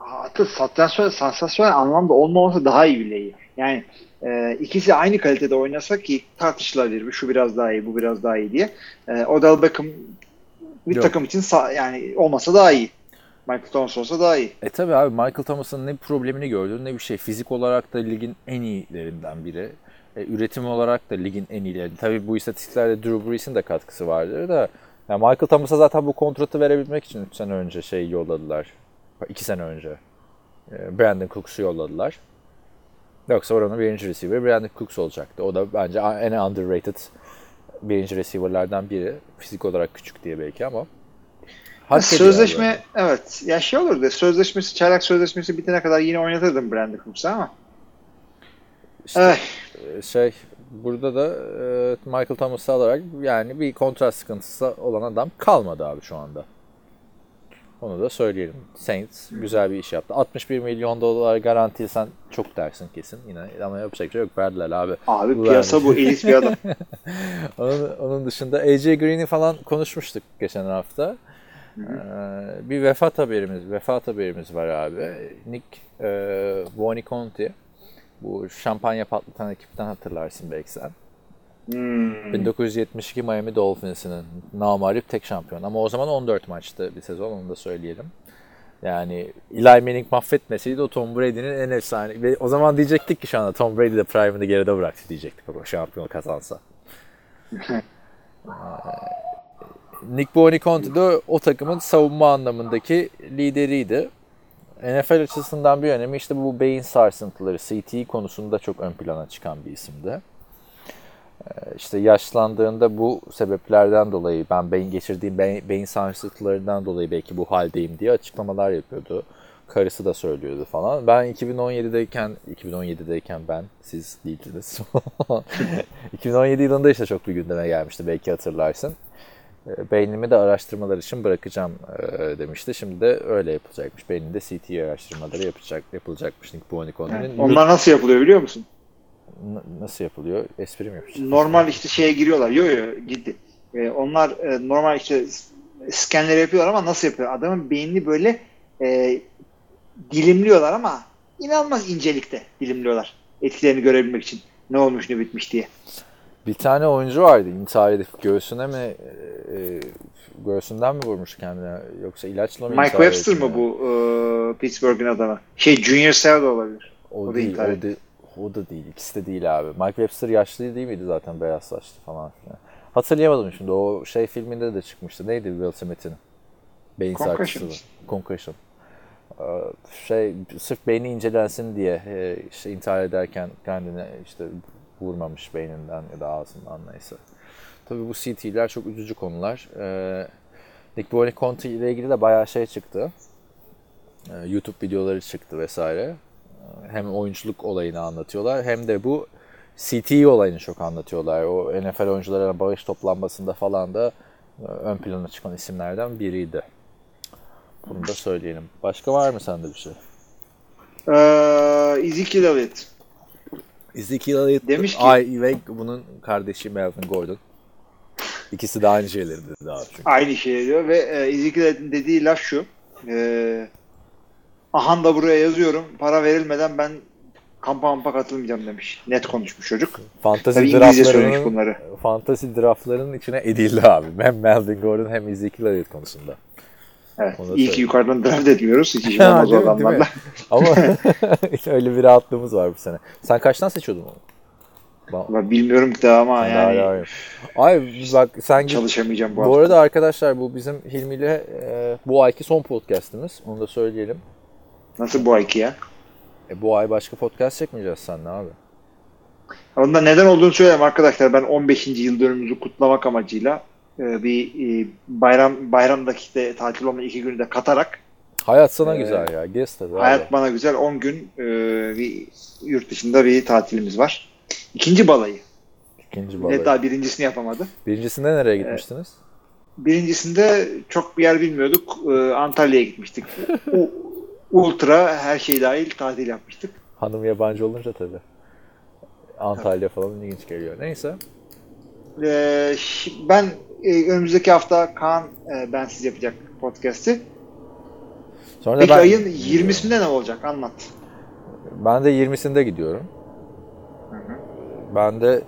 Hatta sansasyonel, sansasyonel anlamda olmaması daha iyi bile iyi. Yani e, ikisi aynı kalitede oynasa ki tartışılabilir. Şu biraz daha iyi, bu biraz daha iyi diye. E, Odell Beckham bir Yok. takım için sa- yani olmasa daha iyi. Michael Thomas olsa daha iyi. E tabi abi Michael Thomas'ın ne problemini gördün ne bir şey. Fizik olarak da ligin en iyilerinden biri. E, üretim olarak da ligin en iyileri. Tabi bu istatistiklerde Drew Brees'in de katkısı vardır da. Yani Michael Thomas'a zaten bu kontratı verebilmek için 3 sene önce şey yolladılar. 2 sene önce. E, Brandon Cooks'u yolladılar. Yoksa oranın birinci receiver Brandon Cooks olacaktı. O da bence en underrated birinci receiver'lardan biri. Fizik olarak küçük diye belki ama. hak Sözleşme abi. evet. Ya şey olurdu. Sözleşmesi, çaylak sözleşmesi bitene kadar yine oynatırdım Brandon Cooks'u ama. İşte- Eh, Ee, şey burada da e, Michael Thomas'ı alarak yani bir kontrat sıkıntısı olan adam kalmadı abi şu anda. Onu da söyleyelim. Saints güzel bir iş yaptı. 61 milyon dolar garantilsen çok dersin kesin yine ama yapacak şey yok. Verdiler abi. abi Bu piyasa vermiş. bu. Elit bir adam. [laughs] Onun, onun dışında AJ Green'i falan konuşmuştuk geçen hafta. Ee, bir vefat haberimiz, vefat haberimiz var abi. Nick e, Buoniconti. Bu şampanya patlatan ekipten hatırlarsın belki sen. Hmm. 1972 Miami Dolphins'in namarip tek şampiyon. Ama o zaman 14 maçtı bir sezon onu da söyleyelim. Yani Eli Manning mahvetmeseydi o Tom Brady'nin en efsane. Ve o zaman diyecektik ki şu anda Tom Brady de prime'ını geride bıraktı diyecektik o şampiyon kazansa. [laughs] Nick Buoniconti de o takımın savunma anlamındaki lideriydi. NFL açısından bir önemi işte bu beyin sarsıntıları, CTE konusunda çok ön plana çıkan bir isimdi. Ee, İşte yaşlandığında bu sebeplerden dolayı ben beyin geçirdiğim beyin, beyin sarsıntılarından dolayı belki bu haldeyim diye açıklamalar yapıyordu. Karısı da söylüyordu falan. Ben 2017'deyken 2017'deyken ben siz değildiniz. [laughs] 2017 yılında işte çok bir gündeme gelmişti belki hatırlarsın. E, Beynimi de araştırmalar için bırakacağım e, demişti. Şimdi de öyle yapılacakmış. Beyninde CT araştırmaları yapacak, yapılacakmış Nick Buoniconti'nin. Onlar nasıl yapılıyor biliyor musun? N- nasıl yapılıyor? Espri mi yapacağız? Normal işte şeye giriyorlar. Yo yo gitti. Ee, onlar e, normal işte skenleri yapıyorlar ama nasıl yapıyor? Adamın beynini böyle e, dilimliyorlar ama inanılmaz incelikte dilimliyorlar. Etkilerini görebilmek için. Ne olmuş ne bitmiş diye. Bir tane oyuncu vardı intihar edip göğsüne mi e, e, göğsünden mi vurmuş kendine yoksa ilaçla mı Mike Webster mı bu e, Pittsburgh'ın adamı? Şey Junior Seau da olabilir. O, O da değil, intihar o, de, o da değil. İkisi de değil abi. Mike Webster yaşlı değil miydi zaten beyaz saçlı falan filan. Hatırlayamadım şimdi. O şey filminde de çıkmıştı. Neydi Will Smith'in? Beyin sarsıntısı. Concussion. Ee, Şey sırf beyni incelensin diye e, işte intihar ederken kendine işte vurmamış beyninden ya da ağzından neyse. Tabii bu CT'ler çok üzücü konular. Ee, Nick Buoniconti ile ilgili de bayağı şey çıktı. Ee, YouTube videoları çıktı vesaire. Hem oyunculuk olayını anlatıyorlar hem de bu CTE olayını çok anlatıyorlar. O NFL oyunculara bağış toplanmasında falan da e, ön plana çıkan isimlerden biriydi. Bunu da söyleyelim. Başka var mı sende bir şey? Ee, Ezekiel Elliott. Ezekiel Elliott Demiş ki- Ay, ve bunun kardeşi Melvin Gordon. İkisi de aynı şeyleri dedi abi çünkü. Aynı şey diyor ve e, Ezekiel Elliott'in dediği laf şu. E, Ahan da buraya yazıyorum. Para verilmeden ben kampa mampa katılmayacağım demiş. Net konuşmuş çocuk. Fantasy Tabii İngilizce söylemiş bunları. fantasy draftlarının içine edildi abi. Hem Melvin Gordon hem Ezekiel Elliott konusunda. Evet. Onu İyi ki yukarıdan draft etmiyoruz. Hiç [laughs] olmaz o adamlarla. Ama [laughs] [laughs] öyle bir rahatlığımız var bu sene. Sen kaçtan seçiyordun onu? Ama Bilmiyorum ki daha ama yani daha iyi. Ay bak sen çalışamayacağım bu, Bu hafta. arada arkadaşlar bu bizim Hilmi ile e, bu ayki son podcast'imiz. Onu da söyleyelim. Nasıl bu ayki ya? E, bu ay başka podcast çekmeyeceğiz seninle abi. Onda neden olduğunu söyleyeyim arkadaşlar. Ben 15. yıl dönümümüzü kutlamak amacıyla e, bir e, bayram bayramdaki işte tatil olma iki günü de katarak Hayat sana Ee, güzel ya. Gez tabii abi. hayat bana güzel 10 gün e, bir yurt dışında bir tatilimiz var. İkinci balayı. İkinci balayı. daha birincisini yapamadı. Birincisinde nereye gitmiştiniz? Birincisinde çok bir yer bilmiyorduk. E, Antalya'ya gitmiştik. U- [laughs] ultra her şey dahil tatil yapmıştık. Hanım yabancı olunca tabii. Antalya falan ilginç geliyor. Neyse. Ee, ben e, önümüzdeki hafta Kaan e, bensiz yapacak podcast'i. Sonra Peki ben, ayın 20'sinde ne olacak? Anlat. ben de 20'sinde gidiyorum. Ben de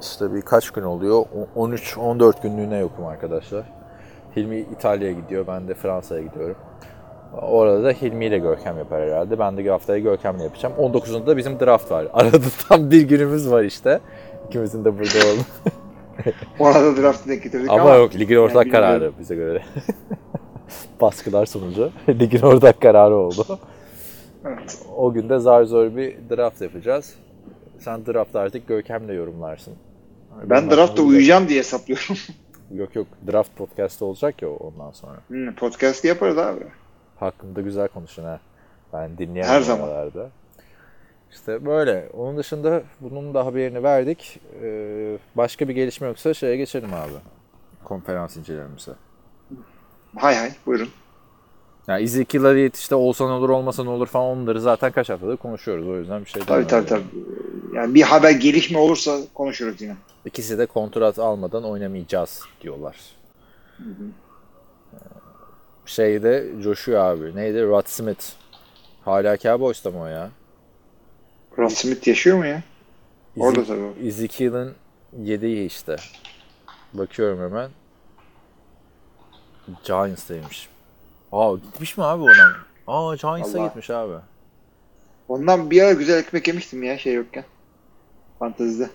işte birkaç gün oluyor. O- 13-14 günlüğüne yokum arkadaşlar. Hilmi İtalya'ya gidiyor. Ben de Fransa'ya gidiyorum. Orada da Hilmi ile Görkem yapar herhalde. Ben de haftaya Görkem'le yapacağım. 19'unda da bizim draft var. [laughs] Arada tam bir günümüz var işte. İkimizin de burada oldu. Orada draft'ı denk getirdik ama, Ama, yok ligin ortak yani bilmiyorum. kararı bize göre. [laughs] Baskılar sonucu [laughs] ligin ortak kararı oldu. Evet. O günde zar zor bir draft yapacağız. Sen draft artık Görkem'le yorumlarsın. Ben draft'ta uyuyacağım diye hesaplıyorum. Yok yok draft podcast olacak ya ondan sonra. Hmm, Podcast yaparız abi. Hakkında güzel konuşun ha. Ben dinleyen Her zaman. oralarda. İşte böyle. Onun dışında bunun da haberini verdik. Ee, başka bir gelişme yoksa şeye geçelim abi. Konferans incelememize. Hay hay buyurun. Yani Ezekiel Elliott işte olsa ne olur olmasa ne olur falan onları zaten kaç haftadır konuşuyoruz. O yüzden bir şey Tabii tabii tabii. Yani bir haber gelişme olursa konuşuruz yine. İkisi de kontrat almadan oynamayacağız diyorlar. Şeyde coşuyor abi. Neydi? Rod Smith. Hala Cowboys'ta mı o ya? Brad Smith yaşıyor mu ya? Orada tabii. Ezekiel'in yediği işte. Bakıyorum hemen. Giants'taymış. Aa gitmiş mi abi oradan? Aa Giants'a gitmiş abi. Ondan bir ara güzel ekmek yemiştim ya şey yokken. Fantezide.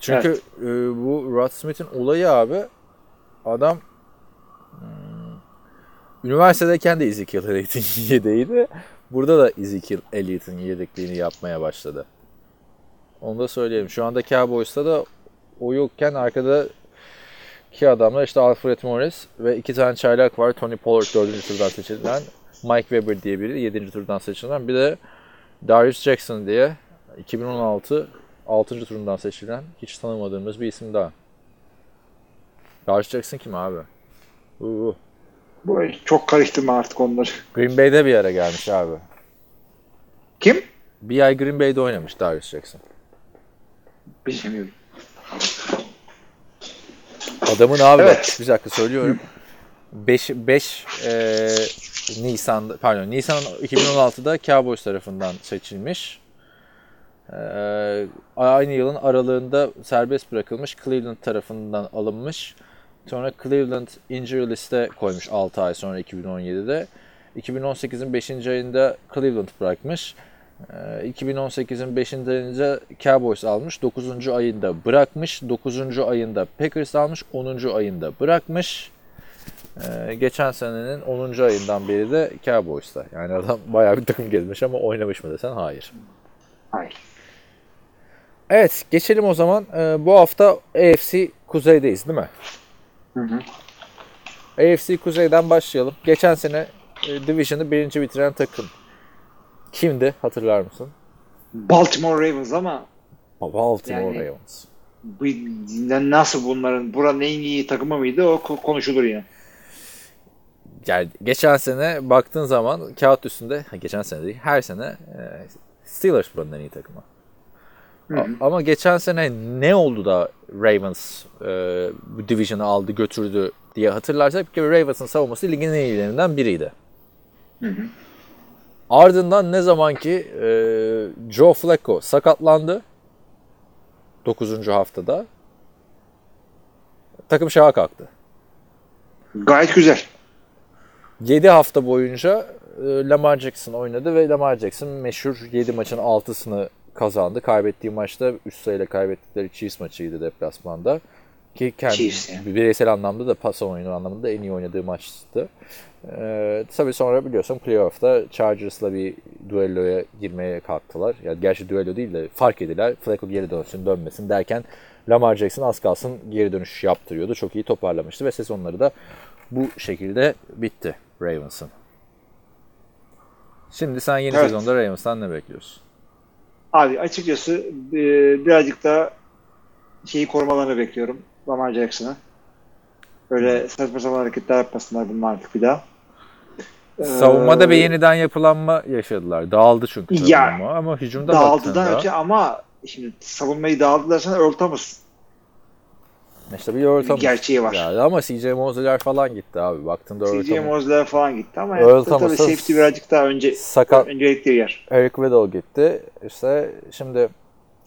Çünkü e, bu Rod Smith'in olayı abi adam hmm, üniversitedeyken de Ezekiel Elliott'in [laughs] yedeğiydi. Burada da Ezekiel Elliott'in yedekliğini yapmaya başladı. Onu da söyleyelim. Şu anda Cowboys'ta da o yokken arkada iki adamlar işte Alfred Morris ve iki tane çaylak var. Tony Pollard 4. turdan seçilen. Mike Weber diye biri 7. turdan seçilen. Bir de Darius Jackson diye 2016 6. turundan seçilen hiç tanımadığımız bir isim daha. Darius Jackson kim abi? Uu. Bu çok karıştırma artık onları. Green Bay'de bir ara gelmiş abi. Kim? Bir ay Green Bay'de oynamış Darius Jackson. Bilmiyorum. Adamın abi Evet. bak bir dakika söylüyorum. 5 5 Nisan pardon Nisan 2016'da Cowboys tarafından seçilmiş. E, aynı yılın aralığında serbest bırakılmış Cleveland tarafından alınmış. Sonra Cleveland injury liste koymuş 6 ay sonra 2017'de. 2018'in 5. ayında Cleveland bırakmış. Ee, 2018'in 5. ayında Cowboys almış. 9. ayında bırakmış. 9. ayında Packers almış. 10. ayında bırakmış. Ee, geçen senenin 10. ayından beri de Cowboys'ta. Yani adam bayağı bir takım gezmiş ama oynamış mı desen hayır. Hayır. Evet geçelim o zaman. Ee, bu hafta AFC Kuzey'deyiz değil mi? Hı hı. AFC Kuzey'den başlayalım. Geçen sene e, Division'ı birinci bitiren takım. Kimdi hatırlar mısın? Baltimore Ravens ama Baltimore Yani- Ravens. bu nasıl bunların buranın en iyi takımı mıydı o ko- konuşulur yine. Yani geçen sene baktığın zaman kağıt üstünde, geçen sene değil, her sene e, Steelers buranın en iyi takımı. Hı hı. A- ama geçen sene ne oldu da Ravens e, Division'ı aldı götürdü diye hatırlarsak kere Ravens'ın savunması ligin en iyilerinden biriydi. Ardından ne zaman ki e, Joe Flacco sakatlandı 9. haftada takım şaha kalktı. Gayet güzel. 7 hafta boyunca e, Lamar Jackson oynadı ve Lamar Jackson meşhur 7 maçın 6'sını kazandı. Kaybettiği maçta üst sayıyla kaybettikleri Chiefs maçıydı deplasmanda. Ki kendi Chiefs bireysel anlamda da pas oyunu anlamında en iyi oynadığı maçtı. Ee, tabii sonra biliyorsun playoff'ta Chargers'la bir duelloya girmeye kalktılar. Yani gerçi duello değil de fark ediler. Flacco geri dönsün dönmesin derken Lamar Jackson az kalsın geri dönüş yaptırıyordu. Çok iyi toparlamıştı ve sezonları da bu şekilde bitti Ravens'ın. Şimdi sen yeni Evet. sezonda Ravens'tan ne bekliyorsun? Abi açıkçası e, birazcık daha şeyi korumalarını bekliyorum. Lamar Jackson'ı. Böyle saçma sapan hareketler yapmasınlar bunlar artık bir daha. Savunmada Ee, bir yeniden yapılanma yaşadılar. Dağıldı çünkü Ya, savunma ama hücumda Dağıldıdan baktığında öte ama şimdi savunmayı dağıldılar sana Earl Thomas İşte bir Earl Thomas. gerçeği var. Yani ama CJ Mosley'ler falan gitti abi. Baktığında Earl CJ. Mosley'ler falan gitti ama Earl yani, tabii safety birazcık daha önce Sakat öncelikli yer. Eric Weddle gitti. İşte şimdi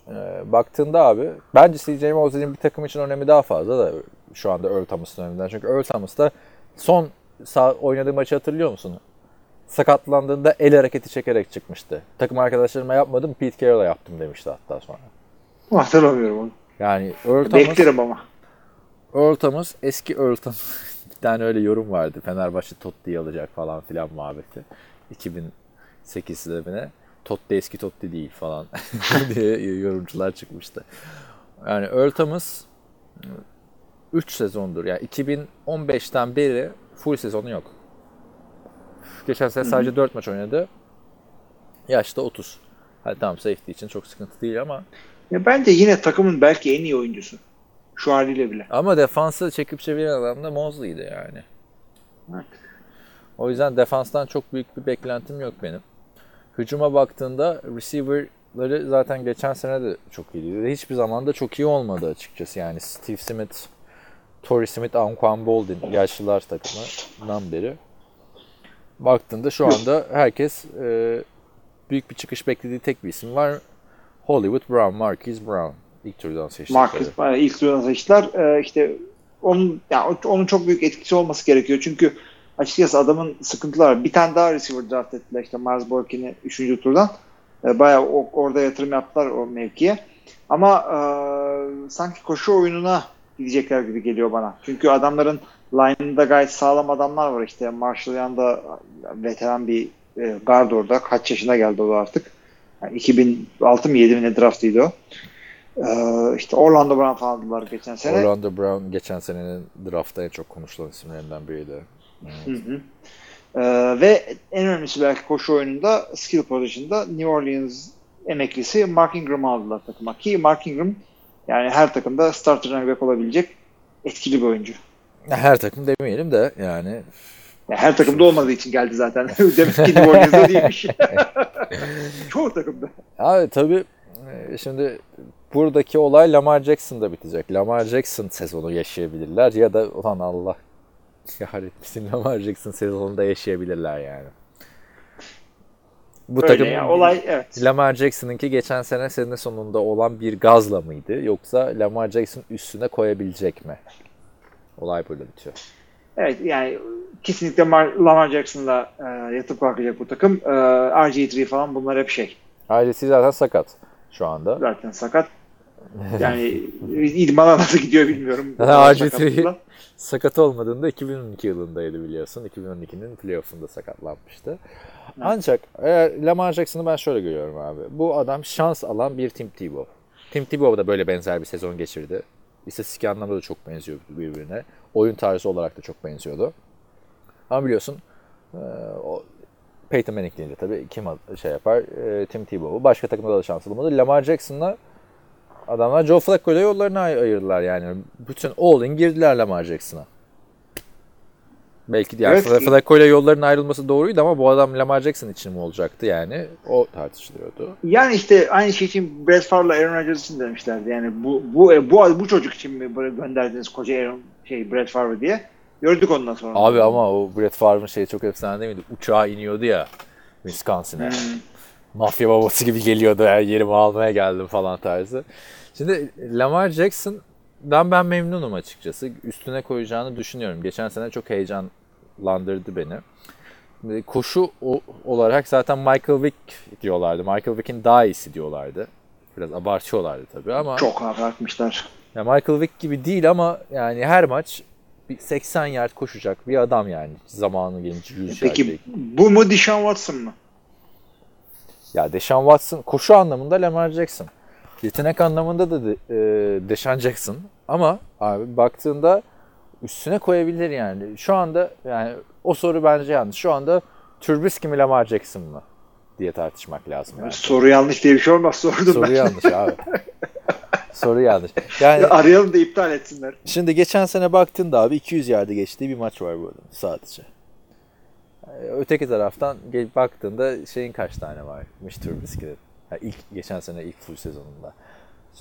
e, baktığında abi bence CJ Mosley'nin bir takım için önemi daha fazla da şu anda Earl Thomas'ın öneminden. Çünkü Earl Thomas da son sağ, oynadığı maçı hatırlıyor musun? Sakatlandığında el hareketi çekerek çıkmıştı. Takım arkadaşlarıma yapmadım, Pete Carroll'a yaptım demişti hatta sonra. Hatırlamıyorum onu. Yani Earl Thomas, Beklerim ama. Thomas eski Thomas. [laughs] bir tane öyle yorum vardı. Fenerbahçe Totti'yi alacak falan filan muhabbeti. 2008 sezonuna. Totti eski Totti değil falan [laughs] diye yorumcular çıkmıştı. Yani Thomas 3 sezondur. Yani 2015'ten beri full sezonu yok. Geçen sene sadece 4 maç oynadı. Yaşta 30. Hadi tamam safety için çok sıkıntı değil ama Ya bence yine takımın belki en iyi oyuncusu. Şu haliyle bile. Ama defansı çekip çeviren adam da Mosley'di yani. Evet. O yüzden defanstan çok büyük bir beklentim yok benim. Hücuma baktığında receiver'ları zaten geçen sene de çok iyiydi. Hiçbir zaman da çok iyi olmadı açıkçası. Yani Steve Smith, Torrey Smith, Anquan Boldin yaşlılar takımından beri. Baktığında şu anda herkes e, büyük bir çıkış beklediği tek bir isim var. Hollywood Brown, Marquise Brown. İlk turdan seçtikleri. Marcus e, ilk turdan seçtiler. E, işte onun yani onun çok büyük etkisi olması gerekiyor. Çünkü açıkçası adamın sıkıntıları. Bir tane daha receiver draft ettiler işte Miles Boykin'i 3. turdan. E, bayağı o- orada yatırım yaptılar o mevkiye. Ama e, sanki koşu oyununa gidecekler gibi geliyor bana. Çünkü adamların line'ında gayet sağlam adamlar var işte. Marshall yanında veteran bir e, guard orada. Kaç yaşına geldi o da artık. Yani 2006 mı 7 mi ne draftıydı o. Ee, işte Orlando Brown falan aldılar geçen sene. Orlando Brown geçen senenin draftta en çok konuşulan isimlerinden biriydi. Hı hı. Ee, ve en önemlisi belki koşu oyununda skill position'da New Orleans emeklisi Mark Ingram'ı aldılar takıma. Ki Mark Ingram yani her takımda starter running back olabilecek etkili bir oyuncu. Her takım demeyelim de yani Yani her takımda olmadığı için geldi zaten. [laughs] Demek ki New Orleans'da değilmiş. [laughs] Çoğu takımda. Abi tabii e, şimdi buradaki olay Lamar Jackson'da bitecek. Lamar Jackson sezonu yaşayabilirler ya da ulan Allah kahretmesin [laughs] Lamar Jackson sezonunda yaşayabilirler yani. Bu Öyle takım ya, olay evet. Lamar Jackson'ınki geçen sene sene sonunda olan bir gazla mıydı yoksa Lamar Jackson üstüne koyabilecek mi? Olay burada bitiyor. Evet yani kesinlikle Mar- Lamar Jackson'la e, yatıp kalkacak bu takım. E, RG3 falan bunlar hep şey. Ailesi zaten sakat şu anda. Zaten sakat. Yani idmana nasıl gidiyor bilmiyorum. Ha, RG3 Sakatlıkla. sakat olmadığında 2012 yılındaydı biliyorsun. 2012'nin playoff'unda sakatlanmıştı. Ancak eğer Lamar Jackson'ı ben şöyle görüyorum abi. Bu adam şans alan bir Tim Tebow. Tim Tebow da böyle benzer bir sezon geçirdi. İstatistik anlamda da çok benziyor birbirine. Oyun tarzı olarak da çok benziyordu. Ama biliyorsun e, o Peyton Manning deyince tabii kim şey yapar? E, Tim Tebow'u. Başka takımda da şans bulamadı. Lamar Jackson'la adamlar Joe Flacco'yla yollarını ay- ayırdılar yani. Bütün all-in girdiler Lamar Jackson'a. Belki yani Evet. Fla- Flacco'yla yolların ayrılması doğruydu ama bu adam Lamar Jackson için mi olacaktı yani? O tartışılıyordu. Yani işte aynı şey için Brett Favre'la Aaron Rodgers için demişlerdi. Yani bu bu bu bu çocuk için mi böyle gönderdiniz koca Aaron şey Brett Favre diye. Gördük ondan sonra. Abi ama o Brett Favre'ın şeyi çok efsane değil miydi? Uçağa iniyordu ya Wisconsin'e. Hmm. Mafya babası gibi geliyordu. Yani yerimi almaya geldim falan tarzı. Şimdi Lamar Jackson'dan ben memnunum açıkçası. Üstüne koyacağını düşünüyorum. Geçen sene çok heyecanlandırdı beni. Şimdi Koşu olarak zaten Michael Vick diyorlardı. Michael Vick'in daha iyisi diyorlardı. Biraz abartıyorlardı tabii ama. Çok abartmışlar. Ya Michael Vick gibi değil ama yani her maç bir 80 yard koşacak bir adam yani. Zamanı gelince 100 yard Peki değil. bu mu Deshaun Watson mı? Ya Deshaun Watson koşu anlamında Lamar Jackson. Yetenek anlamında da de, e, Deshaun Jackson. Ama abi baktığında üstüne koyabilir yani. Şu anda yani o soru bence yanlış. Şu anda Trubisky mi Lamar Jackson mı diye tartışmak lazım. Yani. Soru yanlış diye bir şey olmaz. Sordum Soru ben. yanlış abi. [laughs] soru yanlış. Yani Arayalım da iptal etsinler. Şimdi geçen sene baktığında abi 200 yerde geçtiği bir maç var bu adamın sadece. Öteki taraftan gelip baktığında şeyin kaç tane varmış Trubisky'nin. Yani ilk geçen sene ilk full sezonunda.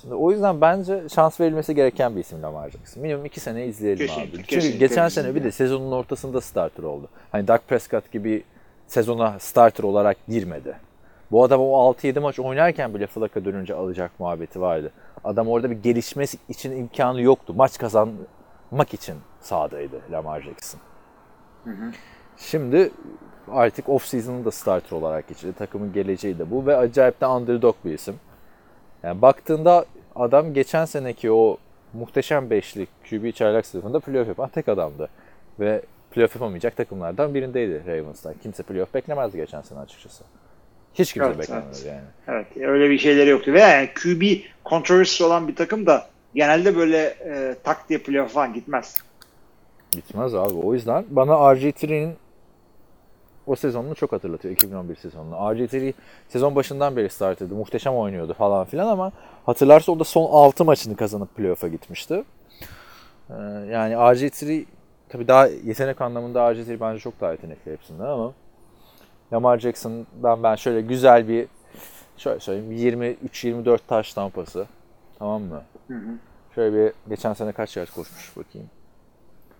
Şimdi o yüzden bence şans verilmesi gereken bir isim Lamar Jackson. Minimum iki sene izleyelim Kesinlikle, abi. Çünkü kesinlikle geçen sene bir kesinlikle. de sezonun ortasında starter oldu. Hani Dak Prescott gibi sezona starter olarak girmedi. Bu adam o 6-7 maç oynarken bile Flacco dönünce alacak muhabbeti vardı. Adam orada bir gelişmesi için imkanı yoktu. Maç kazanmak için sahadaydı Lamar Jackson. Şimdi artık off season'ı da starter olarak geçirdi. Takımın geleceği de bu ve acayip de underdog bir isim. Yani baktığında adam geçen seneki o muhteşem beşli QB çaylak sınıfında playoff yapan tek adamdı. Ve playoff yapamayacak takımlardan birindeydi Ravens'tan. Kimse playoff beklemezdi geçen sene açıkçası. Hiç kimse Evet, beklemedi evet. yani. Evet öyle bir şeyleri yoktu. Veya yani QB kontroversisi olan bir takım da genelde böyle e, tak diye playoff falan gitmez. Gitmez abi. O yüzden bana RG3'nin o sezonunu çok hatırlatıyor 2011 sezonunu. RG3 sezon başından beri start edildi. Muhteşem oynuyordu falan filan ama hatırlarsa o da son 6 maçını kazanıp playoff'a gitmişti. Ee, yani RG3 tabii daha yetenek anlamında RG3 bence çok daha yetenekli hepsinden ama Lamar Jackson'dan ben şöyle güzel bir şöyle söyleyeyim 23-24 taş tampası tamam mı? Şöyle bir geçen sene kaç yard koşmuş bakayım.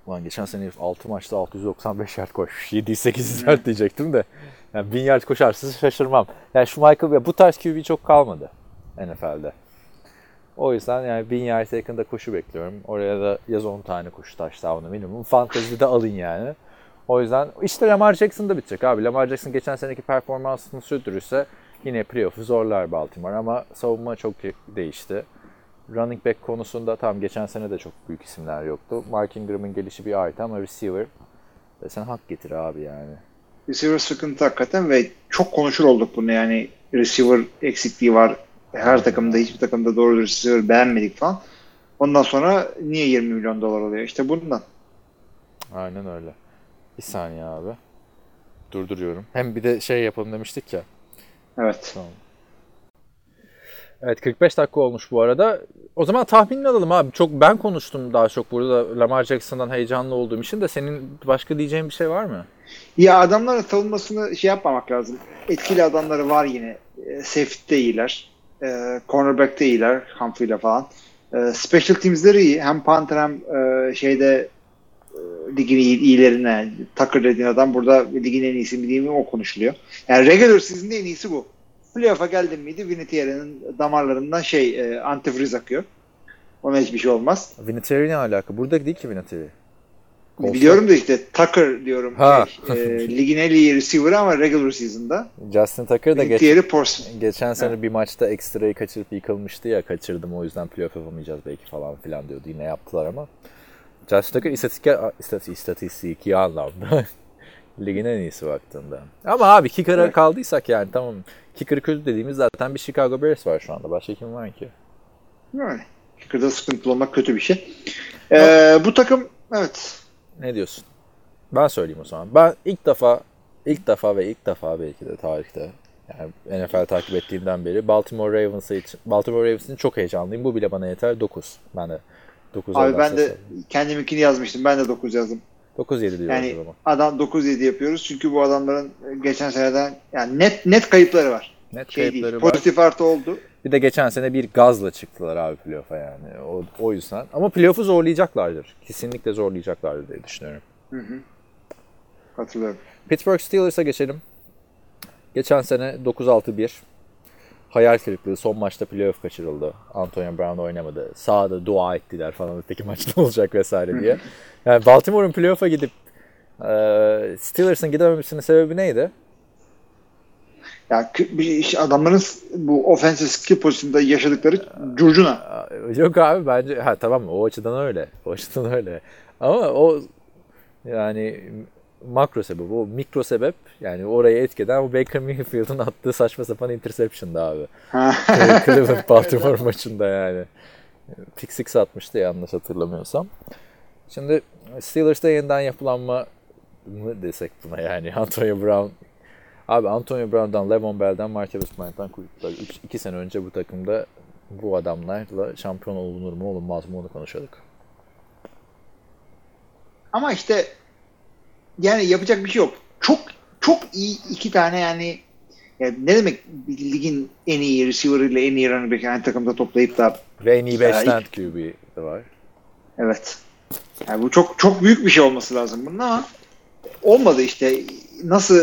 Ulan geçen sene herif 6 maçta 695 yard koşmuş. 700-800 yard diyecektim de. Yani 1000 yard koşarsa şaşırmam. Yani şu Michael bu tarz QB çok kalmadı NFL'de. O yüzden yani 1000 yard yakında koşu bekliyorum. Oraya da yaz 10 tane koşu touchdown'u minimum. Fantasy'de de alın yani. O yüzden işte Lamar Jackson da bitecek abi. Lamar Jackson geçen seneki performansını sürdürürse yine playoff'u zorlar Baltimore ama savunma çok değişti. Running back konusunda tam geçen sene de çok büyük isimler yoktu. Mark Ingram'ın gelişi bir artı ama receiver sen hak getir abi yani. Receiver sıkıntı hakikaten ve çok konuşur olduk bunu yani receiver eksikliği var. Her takımda hiçbir takımda doğru receiver beğenmedik falan. Ondan sonra niye 20 milyon dolar oluyor? İşte bundan. Aynen öyle. Bir saniye abi. Durduruyorum. Hem bir de şey yapalım demiştik ya. Evet. Tamam. Evet 45 dakika olmuş bu arada. O zaman tahminini alalım abi. Çok ben konuştum daha çok burada Lamar Jackson'dan heyecanlı olduğum için de senin başka diyeceğin bir şey var mı? Ya adamların savunmasını şey yapmamak lazım. Etkili adamları var yine. E, safety'de iyiler. E, cornerback'te iyiler. Humphrey'le falan. E, special teams'leri iyi. Hem Panther hem e, şeyde e, ligin iyi, iyilerine Tucker dediğin adam burada ligin en iyisi mi değil mi o konuşuluyor. Yani regular season'da en iyisi bu. Playoff'a geldin miydi Vinatiera'nın damarlarından şey e, antifriz akıyor. Ona hiçbir şey olmaz. Vinatieri ne alaka? Burada değil ki Vinatieri. Colts'ta- Biliyorum da işte Tucker diyorum. Ha. Şey, e, [laughs] ligin en iyi receiver ama regular season'da. Justin Tucker da geç, geçen sene bir maçta ekstrayı kaçırıp yıkılmıştı ya kaçırdım o yüzden playoff yapamayacağız belki falan filan diyordu. Yine yaptılar ama. Justin Tucker istatistik, istatistik, istatistiki anlamda [laughs] ligin en iyisi baktığında. Ama abi kicker'a Evet. kaldıysak yani tamam. Kicker kötü dediğimiz zaten bir Chicago Bears var şu anda. Başka kim var ki? Yani kicker'da sıkıntılı olmak kötü bir şey. Ee, bu takım evet Ne diyorsun? Ben söyleyeyim o zaman. Ben ilk defa ilk defa ve ilk defa belki de tarihte yani NFL takip ettiğimden beri Baltimore Ravens için Baltimore Ravens'in çok heyecanlıyım. Bu bile bana yeter 9. Ben de 9 abi ben de kendiminkini yazmıştım. Ben de 9 yazdım. 9 7 diyoruz Yani o zaman. adam 9-7 yapıyoruz. Çünkü bu adamların geçen seneden yani net net kayıpları var. Net Şey kayıpları değil. var. Pozitif artı oldu. Bir de geçen sene bir gazla çıktılar abi playoff'a yani. O, o yüzden. Ama playoff'u zorlayacaklardır. Kesinlikle zorlayacaklardır diye düşünüyorum. Hatırlıyorum. Pittsburgh Steelers'a geçelim. Geçen sene 9-6-1. Hayal kırıklığı. Son maçta playoff kaçırıldı. Antonio Brown oynamadı. Sağda dua ettiler falan. Öteki maçta olacak vesaire diye. Yani Baltimore'un playoff'a gidip e, Steelers'ın gidememesinin sebebi neydi? Ya adamların bu offensive skill pozisyonunda yaşadıkları curcuna. Yok abi bence ha tamam o açıdan öyle. O açıdan öyle. Ama o yani makro sebep, o mikro sebep yani oraya etkeden o Baker Mayfield'ın attığı saçma sapan interception'dı abi. Cleveland [laughs] Baltimore maçında yani. Pick six atmıştı yanlış hatırlamıyorsam. Şimdi Steelers'ta yeniden yapılanma mı desek buna yani [laughs] Antonio Brown Abi Antonio Brown'dan, Levon Bell'den, Martavis Bryant'tan kurtuldular. 2 sene önce bu takımda bu adamlarla şampiyon olunur mu olunmaz mı onu konuşuyorduk. Ama işte yani yapacak bir şey yok. Çok çok iyi iki tane yani Yani ne demek ligin en iyi receiver ile en iyi running back'i aynı takımda toplayıp da Ve en iyi Ya 5'ten QB de var. evet. Yani bu çok çok büyük bir şey olması lazım bunun ama olmadı işte. Nasıl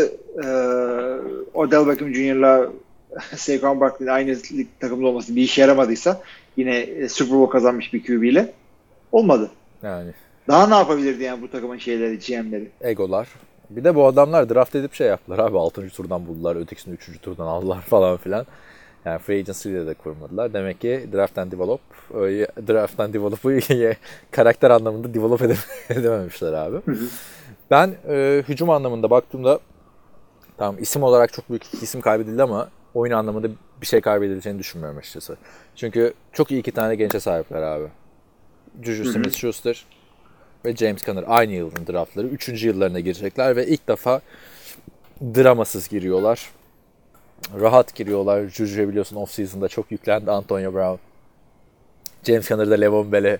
e, Odell Beckham Jr.'la [laughs] Saquon Barkley'in aynı lig takımda olması bir işe yaramadıysa yine e, Super Bowl kazanmış bir QB ile olmadı. Yani Daha ne yapabilirdi yani bu takımın şeyleri, GM'leri? egolar. Bir de bu adamlar draft edip şey yaptılar abi. 6. turdan buldular. Ötekisini 3. turdan aldılar [laughs] falan filan. Yani free agency ile de kurmadılar. Demek ki draft and develop, draft and develop'u karakter anlamında develop edem- [laughs] edememişler abi. Ben e, hücum anlamında baktığımda tamam isim olarak çok büyük isim kaybedildi ama oyun anlamında bir şey kaybedileceğini düşünmüyorum açıkçası. Çünkü çok iyi iki tane gençe sahipler abi. Juju Smith-Schuster ve James Conner aynı yılın draftları. Üçüncü yıllarına girecekler ve ilk defa dramasız giriyorlar. Rahat giriyorlar. Juju'ya biliyorsun off-season'da çok yüklendi Antonio Brown. James Conner da Levon Bell'e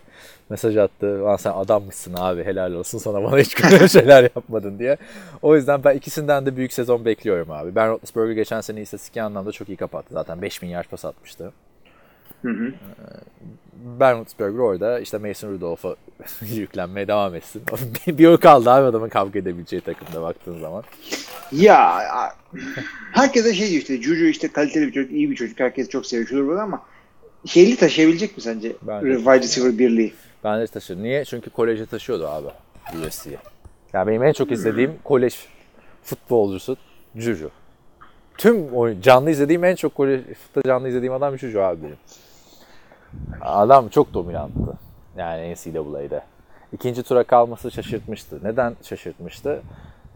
mesaj attı. Lan sen adammışsın abi helal olsun sana bana hiç böyle [laughs] şeyler yapmadın diye. O yüzden ben ikisinden de büyük sezon bekliyorum abi. Ben Roethlisberger geçen sene istatistik anlamda çok iyi kapattı. Zaten 5000 yard pas atmıştı. Hı hı. Roethlisberger orada işte Mason Rudolph'a [laughs] yüklenmeye devam etsin. [laughs] bir o kaldı abi adamın kavga edebileceği takımda baktığın zaman. Ya herkese şey diyor işte Juju işte kaliteli bir çocuk, iyi bir çocuk. Herkes çok seviyor şudur böyle ama şeyli taşıyabilecek mi sence? Wide receiver birliği. Ben de taşıyorum. Niye? Çünkü koleje taşıyordu abi USC'ye. Yani benim en çok izlediğim kolej futbolcusu Juju. Tüm oyun, canlı izlediğim en çok kolej futbolda canlı izlediğim adam Juju abi benim. Adam çok dominanttı. Yani NCAA'de. İkinci tura kalması şaşırtmıştı. Neden şaşırtmıştı?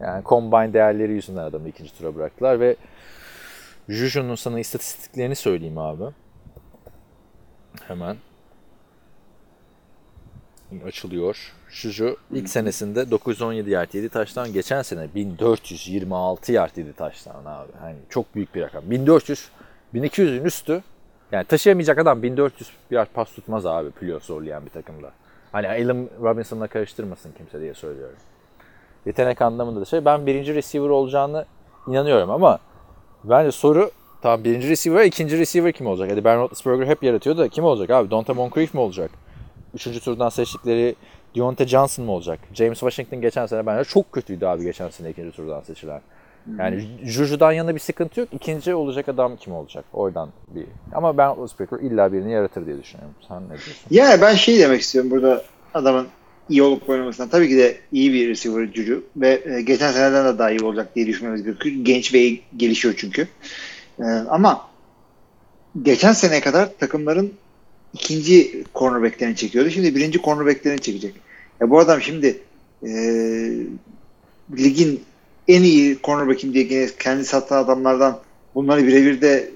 Yani combine değerleri yüzünden adamı ikinci tura bıraktılar ve Juju'nun sana istatistiklerini söyleyeyim abi. Hemen açılıyor. Juju ilk senesinde 917 yard 7 taştan geçen sene 1426 yard 7 taştan abi. Hani çok büyük bir rakam. 1400 1200'ün üstü yani taşıyamayacak adam 1400 yard pas tutmaz abi playoff zorlayan bir takımda. Hani Allen Robinson'la karıştırmasın kimse diye söylüyorum. Yetenek anlamında da şey ben birinci receiver olacağını inanıyorum ama bence soru tamam birinci receiver ikinci receiver kim olacak? Hadi Ben Roethlisberger hep yaratıyor da kim olacak abi? Donta Moncrief mi olacak? Üçüncü turdan seçtikleri Deontay Johnson mı olacak? James Washington geçen sene bence çok kötüydü abi geçen sene ikinci turdan seçilen. Yani Juju'dan yana bir sıkıntı yok. İkinci olacak adam kim olacak? Oradan bir. Ama ben Roethlisberger illa birini yaratır diye düşünüyorum. Sen ne diyorsun? Yani ben şey demek istiyorum burada adamın iyi olup oynamasından. Tabii ki de iyi bir receiver Juju ve e, geçen seneden de daha iyi olacak diye düşünmemiz gerekiyor. Genç ve gelişiyor çünkü. E, ama geçen sene kadar takımların ikinci cornerbacklerini çekiyordu. Şimdi birinci cornerbacklerini çekecek. Ya bu adam şimdi e, ligin en iyi cornerback'im diye gene kendi sattığı adamlardan bunları birebir de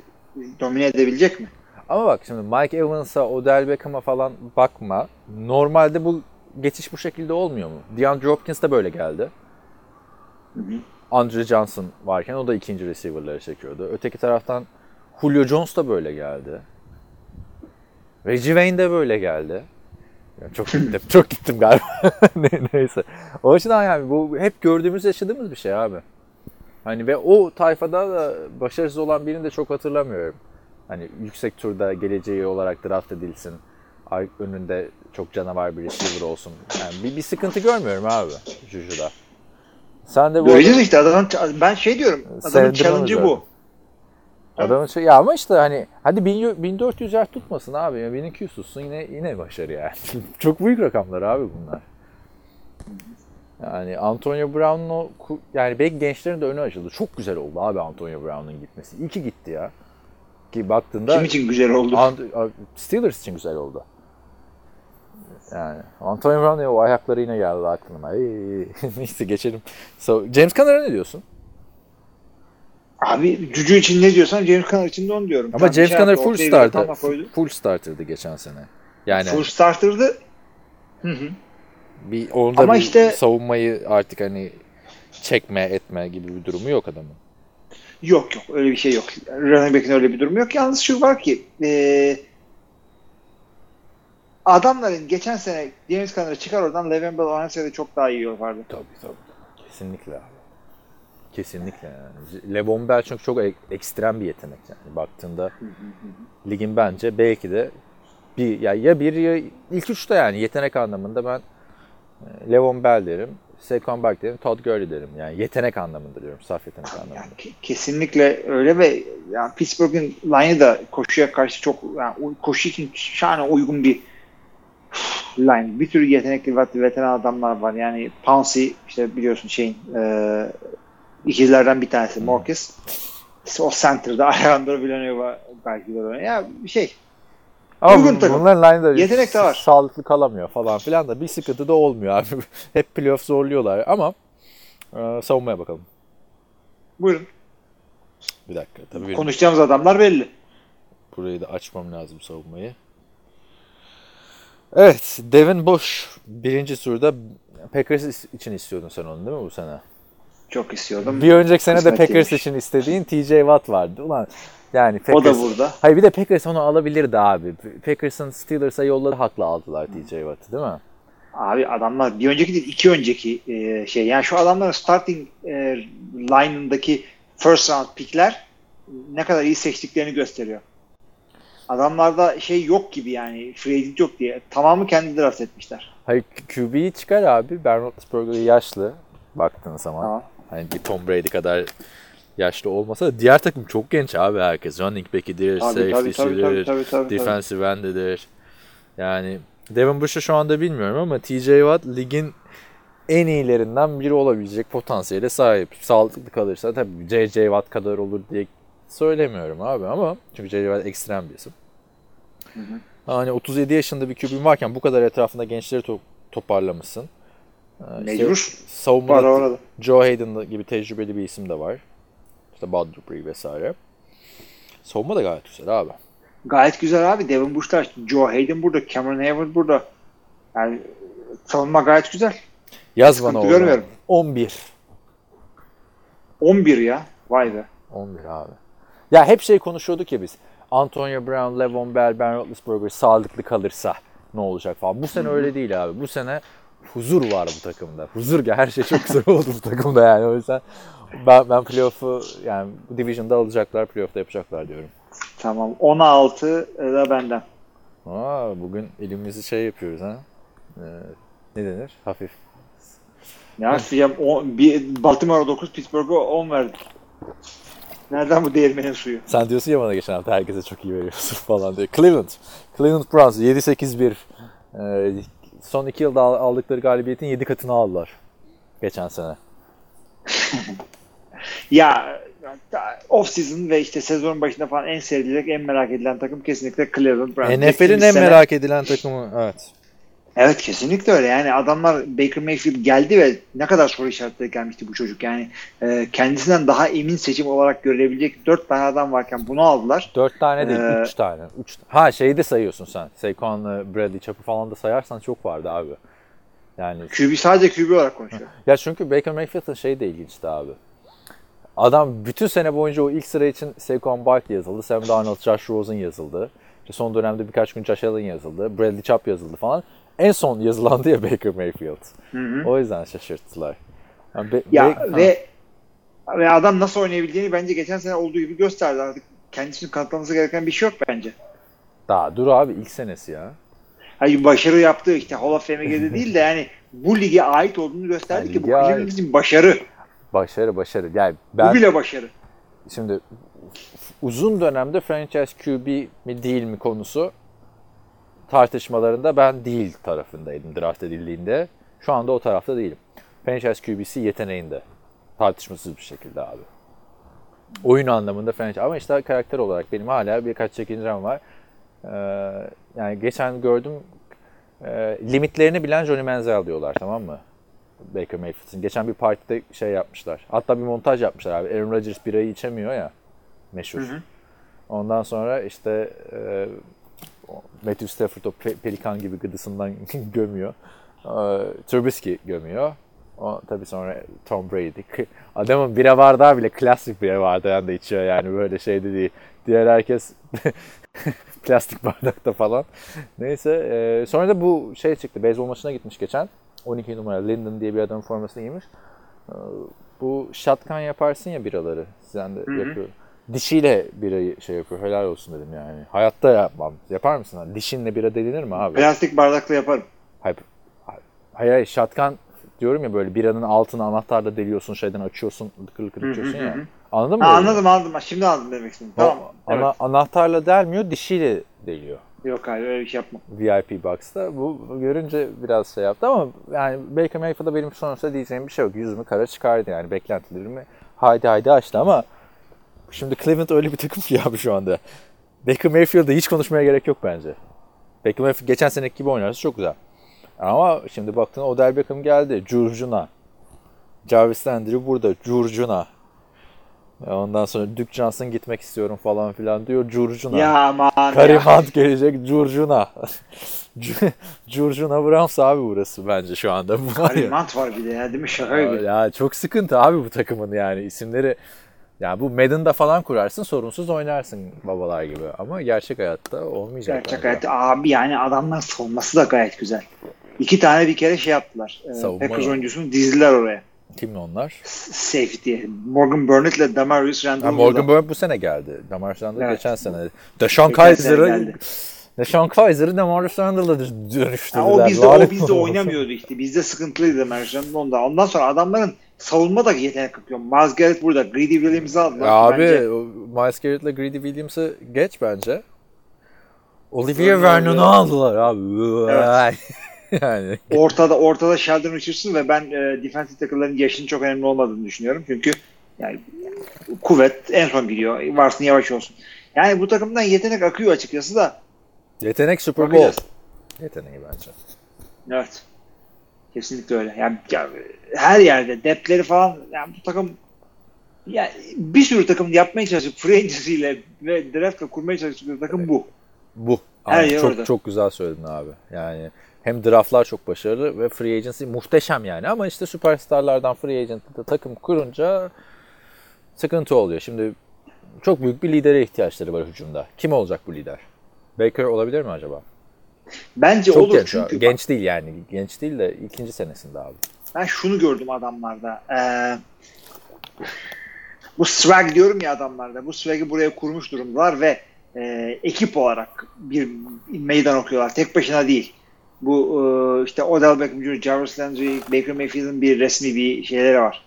domine edebilecek mi? Ama bak şimdi Mike Evans'a, Odell Beckham'a falan bakma. Normalde bu geçiş bu şekilde olmuyor mu? DeAndre Hopkins de böyle geldi. Andre Johnson varken o da ikinci receiver'ları çekiyordu. Öteki taraftan Julio Jones da böyle geldi. Reggie Wayne de böyle geldi. Ya çok gittim, çok gittim galiba. [laughs] Ne- Neyse. O açıdan yani bu hep gördüğümüz, yaşadığımız bir şey abi. Hani ve o tayfada da başarısız olan birini de çok hatırlamıyorum. Hani yüksek turda geleceği olarak draft edilsin. Önünde çok canavar bir receiver olsun. Yani bir, bir sıkıntı görmüyorum abi Juju'da. Sen de bu Göreceğiz işte adamın ben şey diyorum adamın challenge'ı bu. Adamın şey ya ama işte hani hadi 1000 1400 yard tutmasın abi ya 1200 tutsun yine yine başarı yani. [laughs] Çok büyük rakamlar abi bunlar. Yani Antonio Brown'un o yani belki gençlerin de önü açıldı. Çok güzel oldu abi Antonio Brown'un gitmesi. İyi ki gitti ya. Ki baktığında Kim için güzel oldu? Steelers için güzel oldu. Yani Antonio Brown ya, o ayakları yine geldi aklıma. [laughs] Neyse geçelim. So, James Conner'a ne diyorsun? Abi Cucu için ne diyorsan James Conner için de onu diyorum. Ama Tam James şey Conner full starter. Full starter'dı geçen sene. Yani Full starter'dı. Hı hı. bir onda Ama bir işte- savunmayı artık hani çekme etme gibi bir durumu yok adamın. Yok yok öyle bir şey yok. Running back'in öyle bir durumu yok. Yalnız şu var ki eee adamların geçen sene James Conner'ı çıkar oradan Le'Veon Bell oynasaydı çok daha iyi yapardı. Tabii tabii. Kesinlikle abi. Kesinlikle yani. Levon Bell çünkü çok ek- ekstrem bir yetenek yani baktığında ligin bence belki de bir ya, ya bir ya ilk üçte yani yetenek anlamında ben e, Levon Bell derim, Saquon Barkley derim, Todd Gurley derim. Yani yetenek anlamında diyorum, saf yetenek anlamında. Yani ke- kesinlikle öyle ve yani Pittsburgh'ın line'ı da koşuya karşı çok yani koşu için şahane uygun bir line. Bir sürü yetenekli ve veteran adamlar var. Yani Pouncey işte biliyorsun şeyin e, ikizlerden bir tanesi Marcus. İşte o center'da [laughs] Alejandro Villanueva belki de öyle. Ya şey Ama Uygun takım. bunların line'da Yetenek de var. sağlıklı kalamıyor falan filan da bir sıkıntı da olmuyor abi. [laughs] Hep playoff zorluyorlar ama e, savunmaya bakalım. buyurun. Bir dakika tabii benim Konuşacağımız adamlar belli. burayı da açmam lazım savunmayı. Evet, Devin Bush birinci turda Packers için istiyordun sen onu değil mi bu sene? Çok istiyordum. Bir önceki sene de Packers için istediğin TJ Watt vardı. Ulan yani O da Packers... burada. Hayır bir de Packers onu alabilirdi abi. Packers'ın Steelers'a yolladı haklı aldılar TJ Watt'ı değil mi? Abi adamlar bir önceki değil iki önceki e, şey. Yani şu adamların starting e, line'ındaki first round pickler ne kadar iyi seçtiklerini gösteriyor. Adamlarda şey yok gibi yani free agent yok diye. Tamamı kendi draft etmişler. Hayır QB'yi çıkar abi. Ben Roethlisberger yaşlı baktığın zaman. Tamam. Hani bir Tom Brady kadar yaşlı olmasa da diğer takım çok genç abi herkes. Running back'idir, safety'sidir, defensive end'idir. Yani Devin Bush'u şu anda bilmiyorum ama TJ Watt ligin en iyilerinden biri olabilecek potansiyele sahip. Sağlıklı kalırsa tabii JJ Watt kadar olur diye söylemiyorum abi ama çünkü JJ Watt ekstrem bir isim. Hani 37 yaşında bir QB'in varken bu kadar etrafında gençleri to- toparlamışsın. Ee, Mecbur. Para orada. Joe Hayden gibi tecrübeli bir isim de var. İşte Bud Dupree vesaire. Savunma da gayet güzel abi. Gayet güzel abi. Devin Bush'lar, Joe Hayden burada, Cameron Hayward burada. Yani savunma gayet güzel. Yaz bana Sıkıntı oradan. görmüyorum. 11. 11 ya. Vay be. 11 abi. Ya hep şey konuşuyorduk ya biz. Antonio Brown, Levon Bell, Ben Roethlisberger sağlıklı kalırsa ne olacak falan. Bu sene öyle değil abi. Bu sene huzur var bu takımda. Huzur ya her şey çok güzel oldu bu takımda yani. O yüzden ben, ben playoff'u yani bu division'da alacaklar, playoff'ta yapacaklar diyorum. Tamam. 16 da benden. Aa, bugün elimizi şey yapıyoruz ha. Ee, ne denir? Hafif. Ya Siyam Baltimore'a 9, Pittsburgh'a 10 verdi. Nereden bu değirmenin suyu? Sen diyorsun ya bana geçen hafta herkese çok iyi veriyorsun [laughs] falan diye. Cleveland. Cleveland Browns 7-8-1. Ee, son iki yılda al- aldıkları galibiyetin 7 katını aldılar. Geçen sene. [laughs] Ya off season ve işte sezon başında falan en sevilecek, en merak edilen takım kesinlikle Cleveland Browns. NFL'in Geçtiğimiz en sene- merak edilen takımı. Evet. Evet kesinlikle öyle. Yani adamlar Baker Mayfield geldi ve ne kadar soru işaretleri gelmişti bu çocuk. Yani e, kendisinden daha emin seçim olarak görülebilecek dört tane adam varken bunu aldılar. 4 tane değil, Ee, 3 tane. Üç, ha şeyi de sayıyorsun sen. Saquon'la Bradley Chap'ı falan da sayarsan çok vardı abi. Yani QB sadece QB olarak konuşuyor. [laughs] Ya çünkü Baker Mayfield'ın şeyi de ilginçti abi. Adam bütün sene boyunca o ilk sıra için Saquon Barkley yazıldı. Sam Darnold, Josh Rosen yazıldı. İşte son dönemde birkaç gün Josh Allen yazıldı. Bradley Chubb yazıldı falan. En son yazılandı ya Baker Mayfield. O yüzden şaşırttılar. Yani Be- Ya Ba- ve ve adam nasıl oynayabildiğini bence geçen sene olduğu gibi gösterdi. Artık kendisini kanıtlaması gereken bir şey yok bence. Daha dur abi ilk senesi ya. Hayır başarı yaptığı işte Hall of Fame'e girdi [laughs] değil de yani bu lige ait olduğunu gösterdi Yani ki bu. Cleveland için başarı. Başarı başarı. Yani Bu ben bile başarı. şimdi uzun dönemde franchise QB mi değil mi konusu tartışmalarında ben değil tarafındaydım draft edildiğinde. Şu anda o tarafta değilim. Franchise QB'si yeteneğinde. Tartışmasız bir şekilde abi. Oyun anlamında franchise. Ama işte karakter olarak benim hala birkaç çekincem var. Ee, yani geçen gördüm e, limitlerini bilen Johnny Manziel diyorlar tamam mı? Baker Mayfield'in. Geçen bir partide şey yapmışlar. Hatta bir montaj yapmışlar abi. Aaron Rodgers birayı içemiyor ya. Meşhur. Ondan sonra işte e, Matthew Stafford o pe- pelikan gibi gıdısından [laughs] gömüyor. E, Trubisky gömüyor. O tabii sonra Tom Brady. Adamın bira bardağı bile klasik bira bardağında da içiyor yani böyle şey de değil. Diğer herkes [laughs] plastik bardakta falan. Neyse e, sonra da bu şey çıktı. Beyzbol maçına gitmiş geçen. 12 numara Linden diye bir adamın formasını giymiş. E, bu shotgun yaparsın ya biraları. Sen de hı. yapıyor. Dişiyle birayı şey yapıyor. Helal olsun dedim yani. Hayatta yapmam. Yapar mısın? abi? Dişinle bira delinir mi abi? Plastik bardakla yaparım. Hayır, hayır, hayır shotgun diyorum ya böyle biranın altını anahtarla deliyorsun şeyden açıyorsun lıkır lıkır içiyorsun ya. Anladın mı? Ha, anladım anladım. Şimdi anladım demek istedim. Tamam. ana- Evet. anahtarla delmiyor dişiyle deliyor. Yok hayır öyle bir şey yapmam. VIP Box'ta. Bu görünce biraz şey yaptı ama yani Baker Mayfield'a benim sonuçta diyeceğim bir şey yok. Yüzümü kara çıkardı yani beklentilerimi haydi haydi açtı ama şimdi Cleveland öyle bir takım ki abi şu anda. Baker Mayfield'da hiç konuşmaya gerek yok bence. Baker Mayfield geçen seneki gibi oynarsa çok güzel. Ama şimdi baktığında Odell Beckham geldi. Curcuna. Jarvis Landry burada. Curcuna. Ondan sonra Duke Johnson gitmek istiyorum falan filan diyor. Curcuna. Ya aman Karim ya. Hunt gelecek. Curcuna. Curcuna [laughs] Browns abi burası bence şu anda. Karim ya. Hunt var bir de ya değil mi? Şaka gibi. Ya çok sıkıntı abi bu takımın yani isimleri. Ya bu Madden'da falan kurarsın sorunsuz oynarsın babalar gibi. Ama gerçek hayatta olmayacak. Gerçek hayatta abi yani adamlar savunması da gayet güzel. İki tane bir kere şey yaptılar. Ee, Savunma Packers oyuncusunu dizdiler oraya. Kimle onlar? Safety. Morgan Burnett ile Damarius Randall. Ha, Morgan Burnett bu sene geldi. Damar Randall Evet. geçen sene. Deshaun Kaiser'ı. Deshaun Kaiser'ı Damar Randall'a dönüştürdüler. Ha, o bizde o bizde oynamıyordu işte. Bizde sıkıntılıydı Damarius Randall onda. Ondan sonra adamların savunma da yetenek kapıyor. Miles Garrett burada. Greedy Williams'ı aldılar. Ya abi Bence o Miles Garrett'la Greedy Williams'ı geç bence. Olivier Öyle Vernon'u aldılar abi. [laughs] yani ortada ortada Sheldon Richardson ve ben e, defensive tackle'ların yaşının çok önemli olmadığını düşünüyorum. Çünkü yani kuvvet en son biliyor. Varsın yavaş olsun. Yani bu takımdan yetenek akıyor açıkçası da. yetenek Super Bowl. Yeteneği bence. Evet. Kesinlikle öyle. Yani ya, her yerde depleri falan yani bu takım yani bir sürü takım yapmaya çalışıp free agency'yle ve draft'la kurmaya çalıştığı takım bu. Bu. Her çok orada. çok güzel söyledin abi. Yani hem draftlar çok başarılı ve free agency muhteşem yani ama işte süperstarlardan free agent'ta takım kurunca sıkıntı oluyor. Şimdi çok büyük bir lidere ihtiyaçları var hücumda. Kim olacak bu lider? Baker olabilir mi acaba? Bence Çok olur genç. çünkü genç değil yani. Genç değil de ikinci senesinde abi. Ben şunu gördüm adamlarda. Ee, bu swag diyorum ya adamlarda. Bu swag'i buraya kurmuş durumdalar ve e, ekip olarak bir meydan okuyorlar. Tek başına değil. Bu e, işte Odell Beckham Jr., Jarvis Landry, Baker Mayfield'ın bir resmi bir şeyleri var.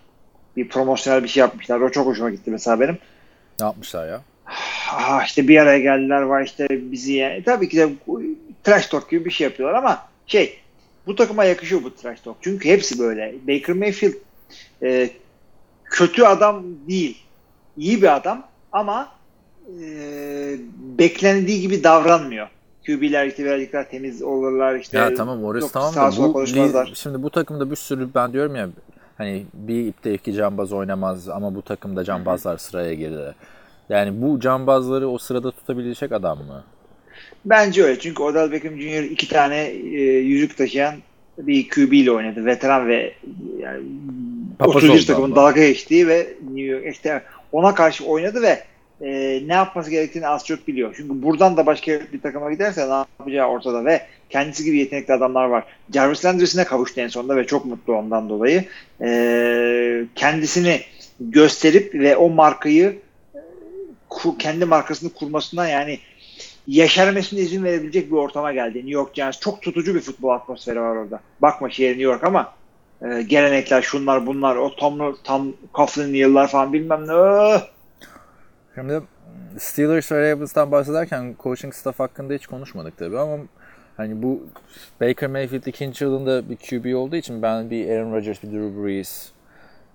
Bir promosyonel bir şey yapmışlar. O çok hoşuma gitti mesela benim. Ne yapmışlar ya? Ah, işte bir araya geldiler var işte bizi yani. Tabii ki de trash talk gibi bir şey yapıyorlar ama şey bu takıma yakışıyor bu trash talk. Çünkü hepsi böyle. Baker Mayfield e, kötü adam değil. İyi bir adam ama e, beklendiği gibi davranmıyor. QB'ler işte birazcık temiz olurlar işte. Ya tamam orası tamam da bu konuşmazlar. şimdi bu takımda bir sürü ben diyorum ya hani bir ipte iki cambaz oynamaz ama bu takımda cambazlar sıraya girdi. Yani bu cambazları o sırada tutabilecek adam mı? Bence öyle. Çünkü Odell Beckham Jr. iki tane e, yüzük taşıyan bir QB ile oynadı. Veteran ve yani Papaz 31 oldu takımın dalga geçtiği ve New York işte ona karşı oynadı ve e, ne yapması gerektiğini az çok biliyor. Çünkü buradan da başka bir takıma giderse ne yapacağı ortada ve kendisi gibi yetenekli adamlar var. Jarvis Landry'sine kavuştu en sonunda ve çok mutlu ondan dolayı. E, kendisini gösterip ve o markayı e, kendi markasını kurmasına yani yeşermesine izin verebilecek bir ortama geldi. New York Giants çok tutucu bir futbol atmosferi var orada. Bakma şehir New York ama e, gelenekler şunlar bunlar o Tom, Tom Coughlin'in yıllar falan bilmem ne. öh! Şimdi Steelers ve Ravens'tan bahsederken coaching staff hakkında hiç konuşmadık tabii ama hani bu Baker Mayfield ikinci yılında bir QB olduğu için ben bir Aaron Rodgers, bir Drew Brees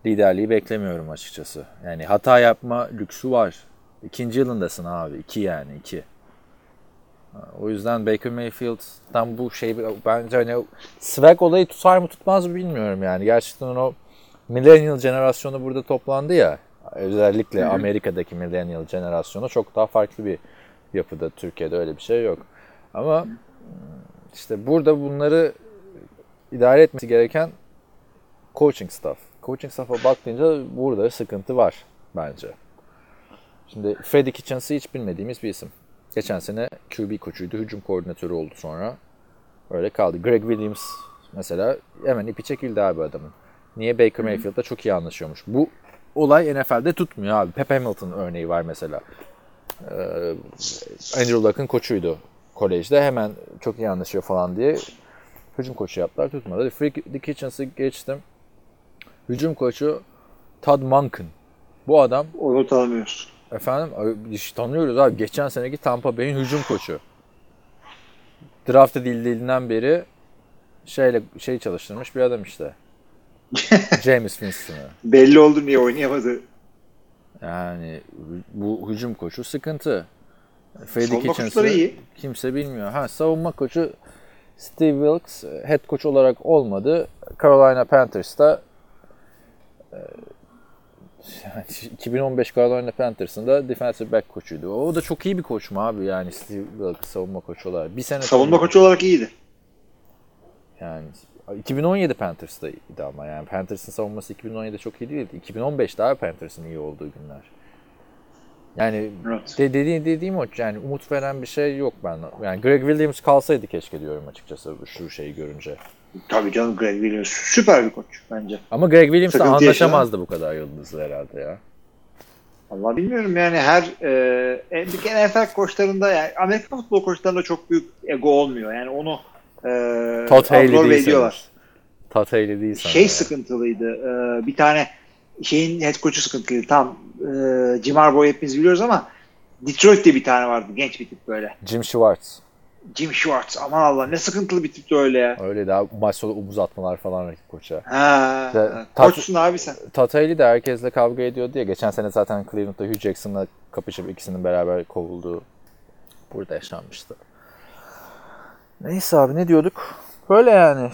liderliği beklemiyorum açıkçası. Yani hata yapma lüksü var. İkinci yılındasın abi. iki yani iki. O yüzden Baker Mayfield'dan bu şey bence hani swag olayı tutar mı tutmaz mı bilmiyorum yani. Gerçekten o millennial jenerasyonu burada toplandı ya. Özellikle Amerika'daki millennial jenerasyonu çok daha farklı bir yapıda. Türkiye'de öyle bir şey yok. Ama işte burada bunları idare etmesi gereken coaching staff. Coaching staff'a baktığınca burada sıkıntı var bence. Şimdi Freddie Kitchens'ı hiç bilmediğimiz bir isim. Geçen sene QB koçuydu, hücum koordinatörü oldu sonra. Öyle kaldı. Greg Williams mesela hemen ipi çekildi abi adamın. Niye Baker Mayfield'la çok iyi anlaşıyormuş. Bu olay NFL'de tutmuyor abi. Pep Hamilton örneği var mesela. Ee, Andrew Luck'ın koçuydu kolejde. Hemen çok iyi anlaşıyor falan diye hücum koçu yaptılar tutmadı. Freak the Kitchens'ı geçtim. Hücum koçu Todd Monken. Bu adam Onu tanımıyoruz. Efendim tanıyoruz abi. Geçen seneki Tampa Bay'in hücum koçu. Draft edildiğinden beri şeyle şey çalıştırmış bir adam işte. [laughs] James Winston'ı. Belli oldu niye oynayamadı. Yani bu hücum koçu sıkıntı. Savunma Kitchens'ı kimse bilmiyor. Ha savunma koçu Steve Wilkes head coach olarak olmadı. Carolina Panthers'ta e, yani 2015 Carolina Panthers'ın da defensive back koçuydu. O da çok iyi bir koç mu abi yani Steve Wilkes savunma koçu olarak. Bir sene Savunma koçu olarak iyiydi. yani 2017 Panthers'taydı ama yani Panthers'ın savunması 2017'de çok iyi değildi. 2015'te abi Panthers'ın iyi olduğu günler. Yani Evet. de, dediğim, dediğim o yani umut veren bir şey yok ben. Yani Greg Williams kalsaydı keşke diyorum açıkçası şu şeyi görünce. Tabii canım Greg Williams süper bir koç bence. Ama Greg Williams'la anlaşamazdı bu kadar yıldızlı herhalde ya. Allah bilmiyorum yani her e, bir kere NFL koçlarında yani Amerikan futbol koçlarında çok büyük ego olmuyor. Yani onu e, Todd Haley ediyorlar. Todd Haley değil. Şey sıkıntılıydı. e, bir tane şeyin head coach'u sıkıntılıydı. Tam e, Jim Harbaugh'u hepimiz biliyoruz ama Detroit'te bir tane vardı. Genç bir tip böyle. Jim Schwartz. Jim Schwartz. Aman Allah ne sıkıntılı bir tipti öyle ya. Öyle daha maç sonu omuz atmalar falan rakip koça. Ha, Ve- koçsun abi sen. Haley de herkesle kavga ediyordu ya. Geçen sene zaten Cleveland'da Hugh Jackson'la kapışıp ikisinin beraber kovulduğu burada yaşanmıştı. Neyse abi ne diyorduk? Böyle yani.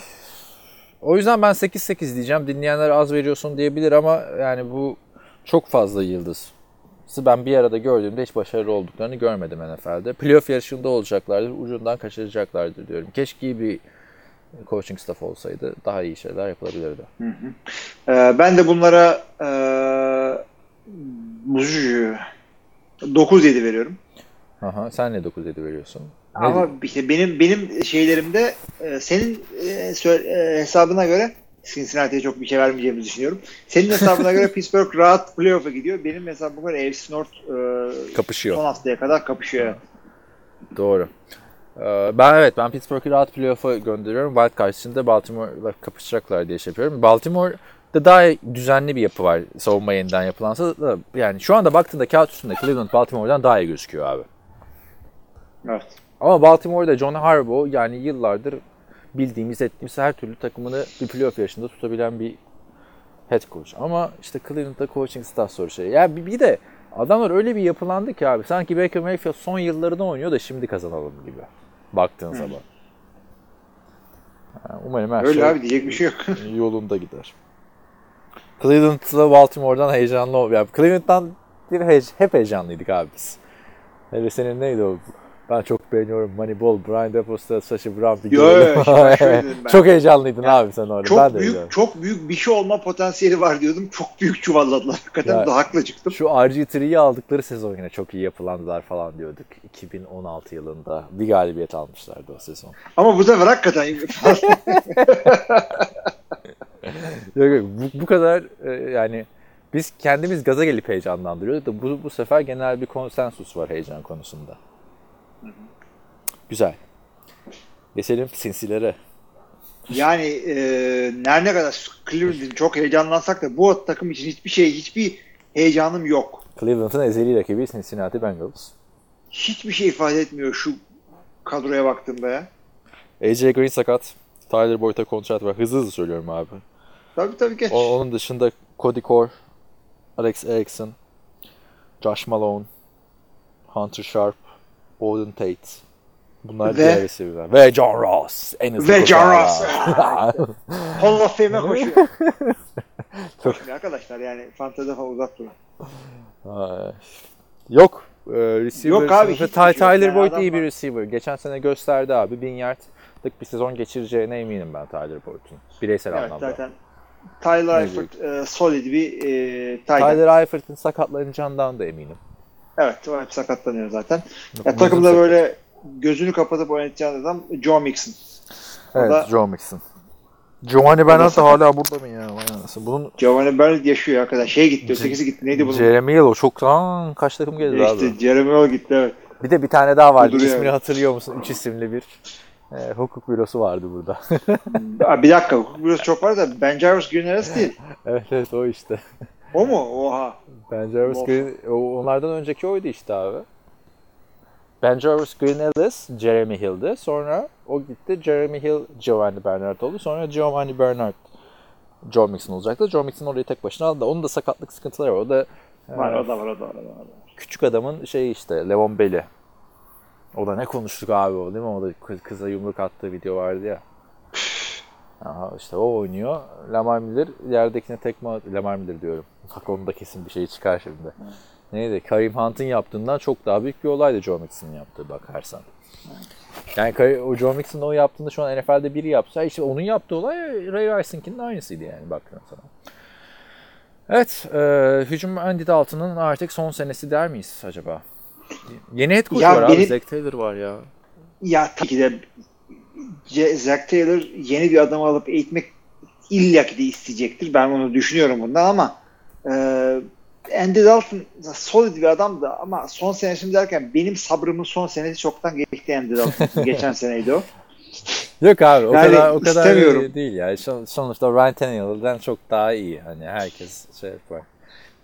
O yüzden ben 8-8 diyeceğim. Dinleyenler az veriyorsun diyebilir ama yani bu çok fazla yıldız. Ben bir arada gördüğümde hiç başarılı olduklarını görmedim NFL'de. Playoff yarışında olacaklardır, ucundan kaçıracaklardır diyorum. Keşke iyi bir coaching staff olsaydı daha iyi şeyler yapılabilirdi. Ee, ben de bunlara e, 9-7 veriyorum. Aha, sen ne 9-7 veriyorsun? Ama işte benim benim şeylerimde e, senin e, e, hesabına göre Cincinnati'ye çok bir şey vermeyeceğimizi düşünüyorum. Senin hesabına göre [laughs] Pittsburgh rahat playoff'a gidiyor. Benim hesabıma göre AFC North e, Kapışıyor. son haftaya kadar kapışıyor. evet. Doğru. Ee, Ben evet ben Pittsburgh'ı rahat playoff'a gönderiyorum. Wild Card için de Baltimore'la kapışacaklar diye şey yapıyorum. Baltimore'da daha düzenli bir yapı var savunma yeniden yapılansa da yani şu anda baktığında kağıt üstünde Cleveland Baltimore'dan daha iyi gözüküyor abi. Evet. Ama Baltimore'da John Harbaugh yani yıllardır bildiğimiz ettiğimiz her türlü takımını bir playoff yarışında tutabilen bir head coach. Ama işte Cleveland'da coaching staff soru şey. Ya bir, bir de adamlar öyle bir yapılandı ki abi sanki Baker Mayfield son yıllarında oynuyor da şimdi kazanalım gibi baktığın zaman. Ha, Umarım her Öyle şey abi diyecek bir şey yok. [laughs] yolunda gider. Cleveland'la Baltimore'dan heyecanlı ol. Yani Cleveland'dan hep heyecanlıydık abi biz. Hele senin neydi o? Ben çok beğeniyorum Moneyball, Brian Depost'ta, Sacha Brown bir Yo, yo. Çok heyecanlıydın abi sen orada. Çok ben de büyük öyle. çok büyük bir şey olma potansiyeli var diyordum. Çok büyük çuvalladılar. Hakikaten Ya- de haklı çıktım. Şu RG3'yi aldıkları sezon yine çok iyi yapılandılar falan diyorduk. 2016 yılında bir galibiyet almışlardı o sezon. Ama bu sefer hakikaten Yok yok bu, bu kadar e, yani biz kendimiz gaza gelip heyecanlandırıyorduk da bu, bu sefer genel bir konsensus var heyecan konusunda. Güzel. Geçelim sinsilere. Yani e, her ne kadar Cleveland'in çok heyecanlansak da bu takım için hiçbir şey, hiçbir heyecanım yok. Cleveland'ın ezeli rakibi Cincinnati Bengals. Hiçbir şey ifade etmiyor şu kadroya baktığımda ya. AJ Green sakat. Tyler Boyd'a kontrat var. Hızlı hızlı söylüyorum abi. Tabii tabii geç. O- onun dışında Cody Core, Alex Erickson, Josh Malone, Hunter Sharp, Auden Tate. Bunlar Ve- diğer receiver'lar. Ve John Ross. En Ve John koşan. [laughs] Hall of Fame'e koşuyor. [laughs] Koşmuyor arkadaşlar yani fantezi falan uzak durun. Yok. Ee, receiver Yok abi, hiç Ty- yok. Tyler Yani Boyd iyi bir var. receiver. Geçen sene gösterdi abi. 1000 yardlık bir sezon geçireceğine eminim ben Tyler Boyd'un. Bireysel Evet anlamda. zaten Tyler Eifert e, solid bir e, end. Tyler Eifert'in sakatlanacağından da eminim. Evet hep sakatlanıyor zaten. Ya, Uzun takımda sakat. böyle gözünü kapatıp oynatacağın adam Joe Mixon. Evet, da- Joe Mixon. Giovanni Bernard da hala burada mı ya? Bunun Giovanni Bernard yaşıyor arkadaş. Şey gitti, ötekisi gitti. Neydi bunun? Jeremy Hill o çoktan kaç takım geldi abi. işte Jeremy Hill gitti evet. Bir de bir tane daha vardı. Duruyor. İsmini hatırlıyor musun? Üç isimli bir e, hukuk bürosu vardı burada. Bir dakika hukuk bürosu çok var da Ben Jarvis Green değil. [laughs] evet evet o işte. O mu? Oha. Ben Jarvis Of. Green, o- onlardan önceki oydu işte abi. Ben Jarvis Green Ellis, Jeremy Hill'di. Sonra o gitti. Jeremy Hill, Giovanni Bernard oldu. Sonra Giovanni Bernard, Joe Mixon olacaktı. Joe Mixon orayı tek başına aldı. Onun da sakatlık sıkıntıları var. O da Var e, o da var o da var. O da var. küçük adamın şeyi işte Levon Belli. O da ne konuştuk abi o değil mi? O da kız- kıza yumruk attığı video vardı ya. Aha, işte o oynuyor. Lamar Miller yerdekine tekme at- Lamar Miller diyorum. Bak kesin bir şey çıkar şimdi. Neydi? Kareem Hunt'ın yaptığından çok daha büyük bir olaydı Joe Mixon'ın yaptığı bakarsan. Yani o Joe Mixon'ın o yaptığında şu an NFL'de biri yapsa işte onun yaptığı olay Ray Rice'ınkinin aynısıydı yani baktığın zaman. Evet, e, hücum Andy Dalton'ın artık son senesi der miyiz acaba? Yeni head coach Ya var abi, benim- Zac Taylor var ya. Ya tabii ki de Zack Taylor yeni bir adam alıp eğitmek illaki de isteyecektir. Ben onu düşünüyorum bundan ama e, Andy Dalton solid bir adamdı ama son senesini derken benim sabrımın son senesi çoktan geçti Andy Dalton. [laughs] Geçen seneydi o. Yok abi o Yani kadar o kadar istemiyorum. değil ya. Son- Sonuçta Ryan Tannehill'den çok daha iyi. Hani herkes şey yapar.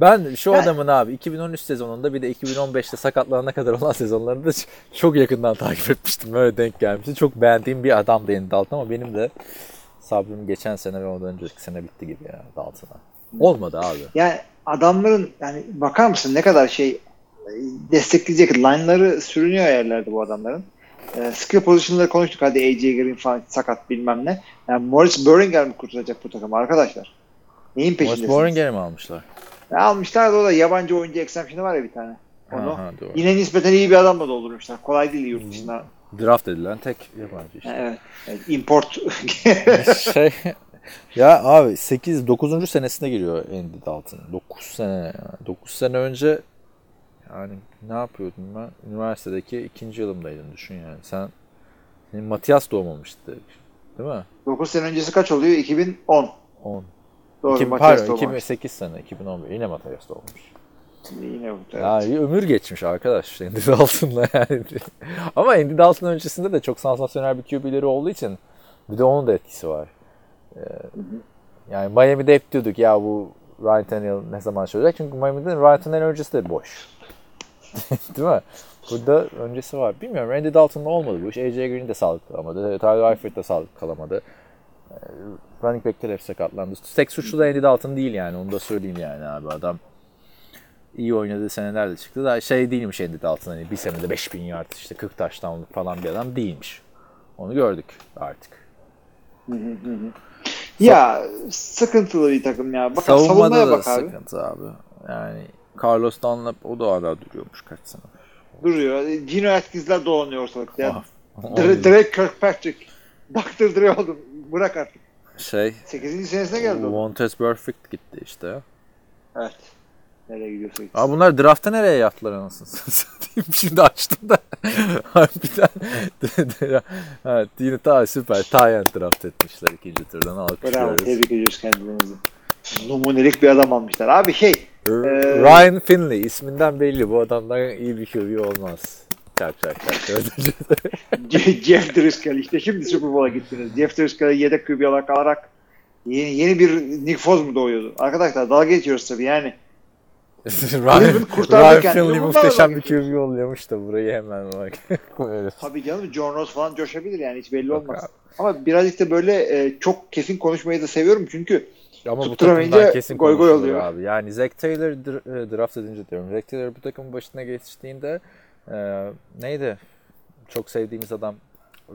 Ben şu Yani- adamın abi 2013 sezonunda bir de 2015'te sakatlanana kadar olan [laughs] sezonlarında çok yakından takip etmiştim. Böyle denk gelmişti. Çok beğendiğim bir adamdı Andy Dalton ama benim de sabrım geçen sene ve ondan önceki sene bitti gibi ya Dalton'a. Olmadı abi. Yani adamların yani bakar mısın ne kadar şey e, destekleyecek line'ları sürünüyor yerlerde bu adamların. E, skill position'ları konuştuk hadi AJ Green falan sakat bilmem ne. Yani Morris Burringer mi kurtaracak bu takım arkadaşlar? Neyin Morris peşindesiniz? Boringer'i mi almışlar? Ya almışlar da o da yabancı oyuncu exemption'ı var ya bir tane. Onu. Aha, doğru. Yine nispeten iyi bir adamla doldurmuşlar. Kolay değil yurt dışında. Draft edilen tek yabancı işte. Evet. evet. Import. [laughs] şey ya abi 8 9. senesine giriyor Andy Dalton. 9 sene yani. 9 sene önce yani ne yapıyordum ben? Üniversitedeki ikinci yılımdaydın düşün yani. Sen senin Matias doğmamıştı. Değil mi? 9 sene öncesi kaç oluyor? 2010. 10. Doğru. İki, Matias pardon doğmamış. 2008 sene 2011 yine Matias doğmuş. Yine. Evet. Yani ömür geçmiş arkadaş Andy Dalton'la yani. [laughs] Ama Andy Dalton öncesinde de çok sansasyonel bir QB'leri olduğu için bir de onun da etkisi var. Ee, yani Miami'de hep diyorduk ya bu Ryan Tannehill ne zaman olacak? Çünkü Miami'de Ryan Tannehill öncesi de boş. [laughs] Değil mi? Burada öncesi var. Bilmiyorum Andy Dalton'la olmadı bu iş. AJ Green de sağlık kalamadı. Tyler Eifert de sağlık kalamadı. Ee, Running back'ler hep sakatlandı. Tek suçlu da Andy Dalton değil yani. Onu da söyleyeyim yani abi adam iyi oynadığı seneler de çıktı. Da şey değilmiş Andy Dalton hani bir senede 5000 yard işte 40 taştanlık falan bir adam değilmiş. Onu gördük artık. Ya sıkıntılı bir takım ya. Bak savunmaya Savunmada da bak abi. sıkıntı abi. Yani Carlos Dunlap o da hala duruyormuş kaç sene. Duruyor. Gino Atkins'ler dolanıyor ortalıkta. Ya. Ah, Dre- Drake Kirkpatrick. Dr. Dre oldum. Bırak artık. Şey 8. senesine geldi. Montez Perfect gitti işte. Evet. Nereye gidiyorsa gitsin. Abi bunlar draftta nereye yattılar anasını satayım. [laughs] Şimdi açtım da [laughs] harbiden [laughs] evet, yine ta süper Tyen draft etmişler ikinci turdan Bravo. alkışlıyoruz. Tebrik ediyoruz kendilerinizi. Numunelik bir adam almışlar. Abi şey Ee, Ryan Finley isminden belli bu adamdan iyi bir QB olmaz. Çak. Dördüncü Je- Jeff Driscoll işte şimdi Super Bowl'a gittiniz. Jeff Driscoll'ı yedek QB olarak alarak yeni, yeni bir Nick Foles mu doğuyordu? Arkadaşlar dalga geçiyoruz tabii yani. [laughs] Ryan, Cleveland kurtardı Ryan kendini, muhteşem bir. QB oluyormuş da burayı hemen bak. [laughs] Böyle. Tabii canım John Ross falan coşabilir yani hiç belli Yok olmaz. abi. Ama birazcık da böyle e, çok kesin konuşmayı da seviyorum çünkü Ama bu takımdan kesin goy goy oluyor. abi. Yani Zach Taylor e, draft edince diyorum. Zach Taylor bu takımın başına geçtiğinde e, neydi? Çok sevdiğimiz adam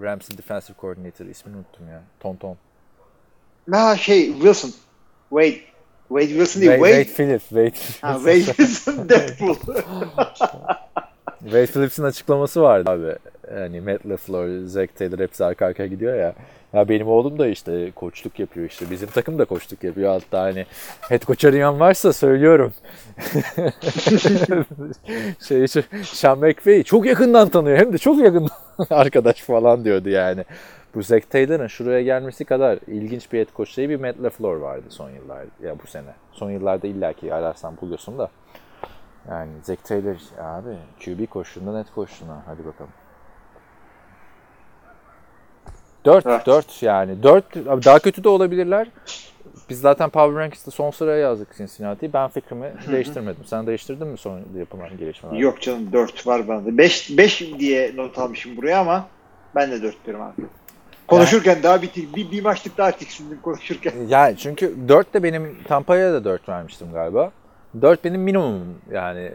Rams'in defensive coordinator ismini unuttum ya. Tonton. ha şey Wilson. Wade. Wade Wilson değil. Wade, Wade. Phillips. Wade, Ha, Wade Wilson [laughs] Deadpool. Wade Phillips'in açıklaması vardı abi. Yani Matt LaFleur, Zach Taylor hepsi arka arkaya gidiyor ya. Ya benim oğlum da işte koçluk yapıyor işte. Bizim takım da koçluk yapıyor. Hatta hani head coach arayan varsa söylüyorum. [laughs] şey, Sean McVay çok yakından tanıyor. Hem de çok yakın [laughs] arkadaş falan diyordu yani. Bu Zach Taylor'ın şuraya gelmesi kadar ilginç bir head coach şeyi bir Matt LaFleur vardı son yıllarda. Ya bu sene. Son yıllarda illaki ararsan buluyorsun da. Yani Zach Taylor abi QB koştuğunda net koştuğuna. Hadi bakalım. 4 Evet. 4 yani 4 daha kötü de olabilirler. Biz zaten Power Rankings'te son sıraya yazdık Cincinnati'yi. Ben fikrimi değiştirmedim. Sen değiştirdin mi son yapılan gelişmeler? Yok canım 4 var bende. 5 5 diye not almışım buraya ama ben de 4 diyorum abi. Konuşurken daha bir, bir, bir maçlık daha tiksindim konuşurken. [laughs] Yani çünkü 4 de benim Tampa'ya da 4 vermiştim galiba. 4 benim minimumum yani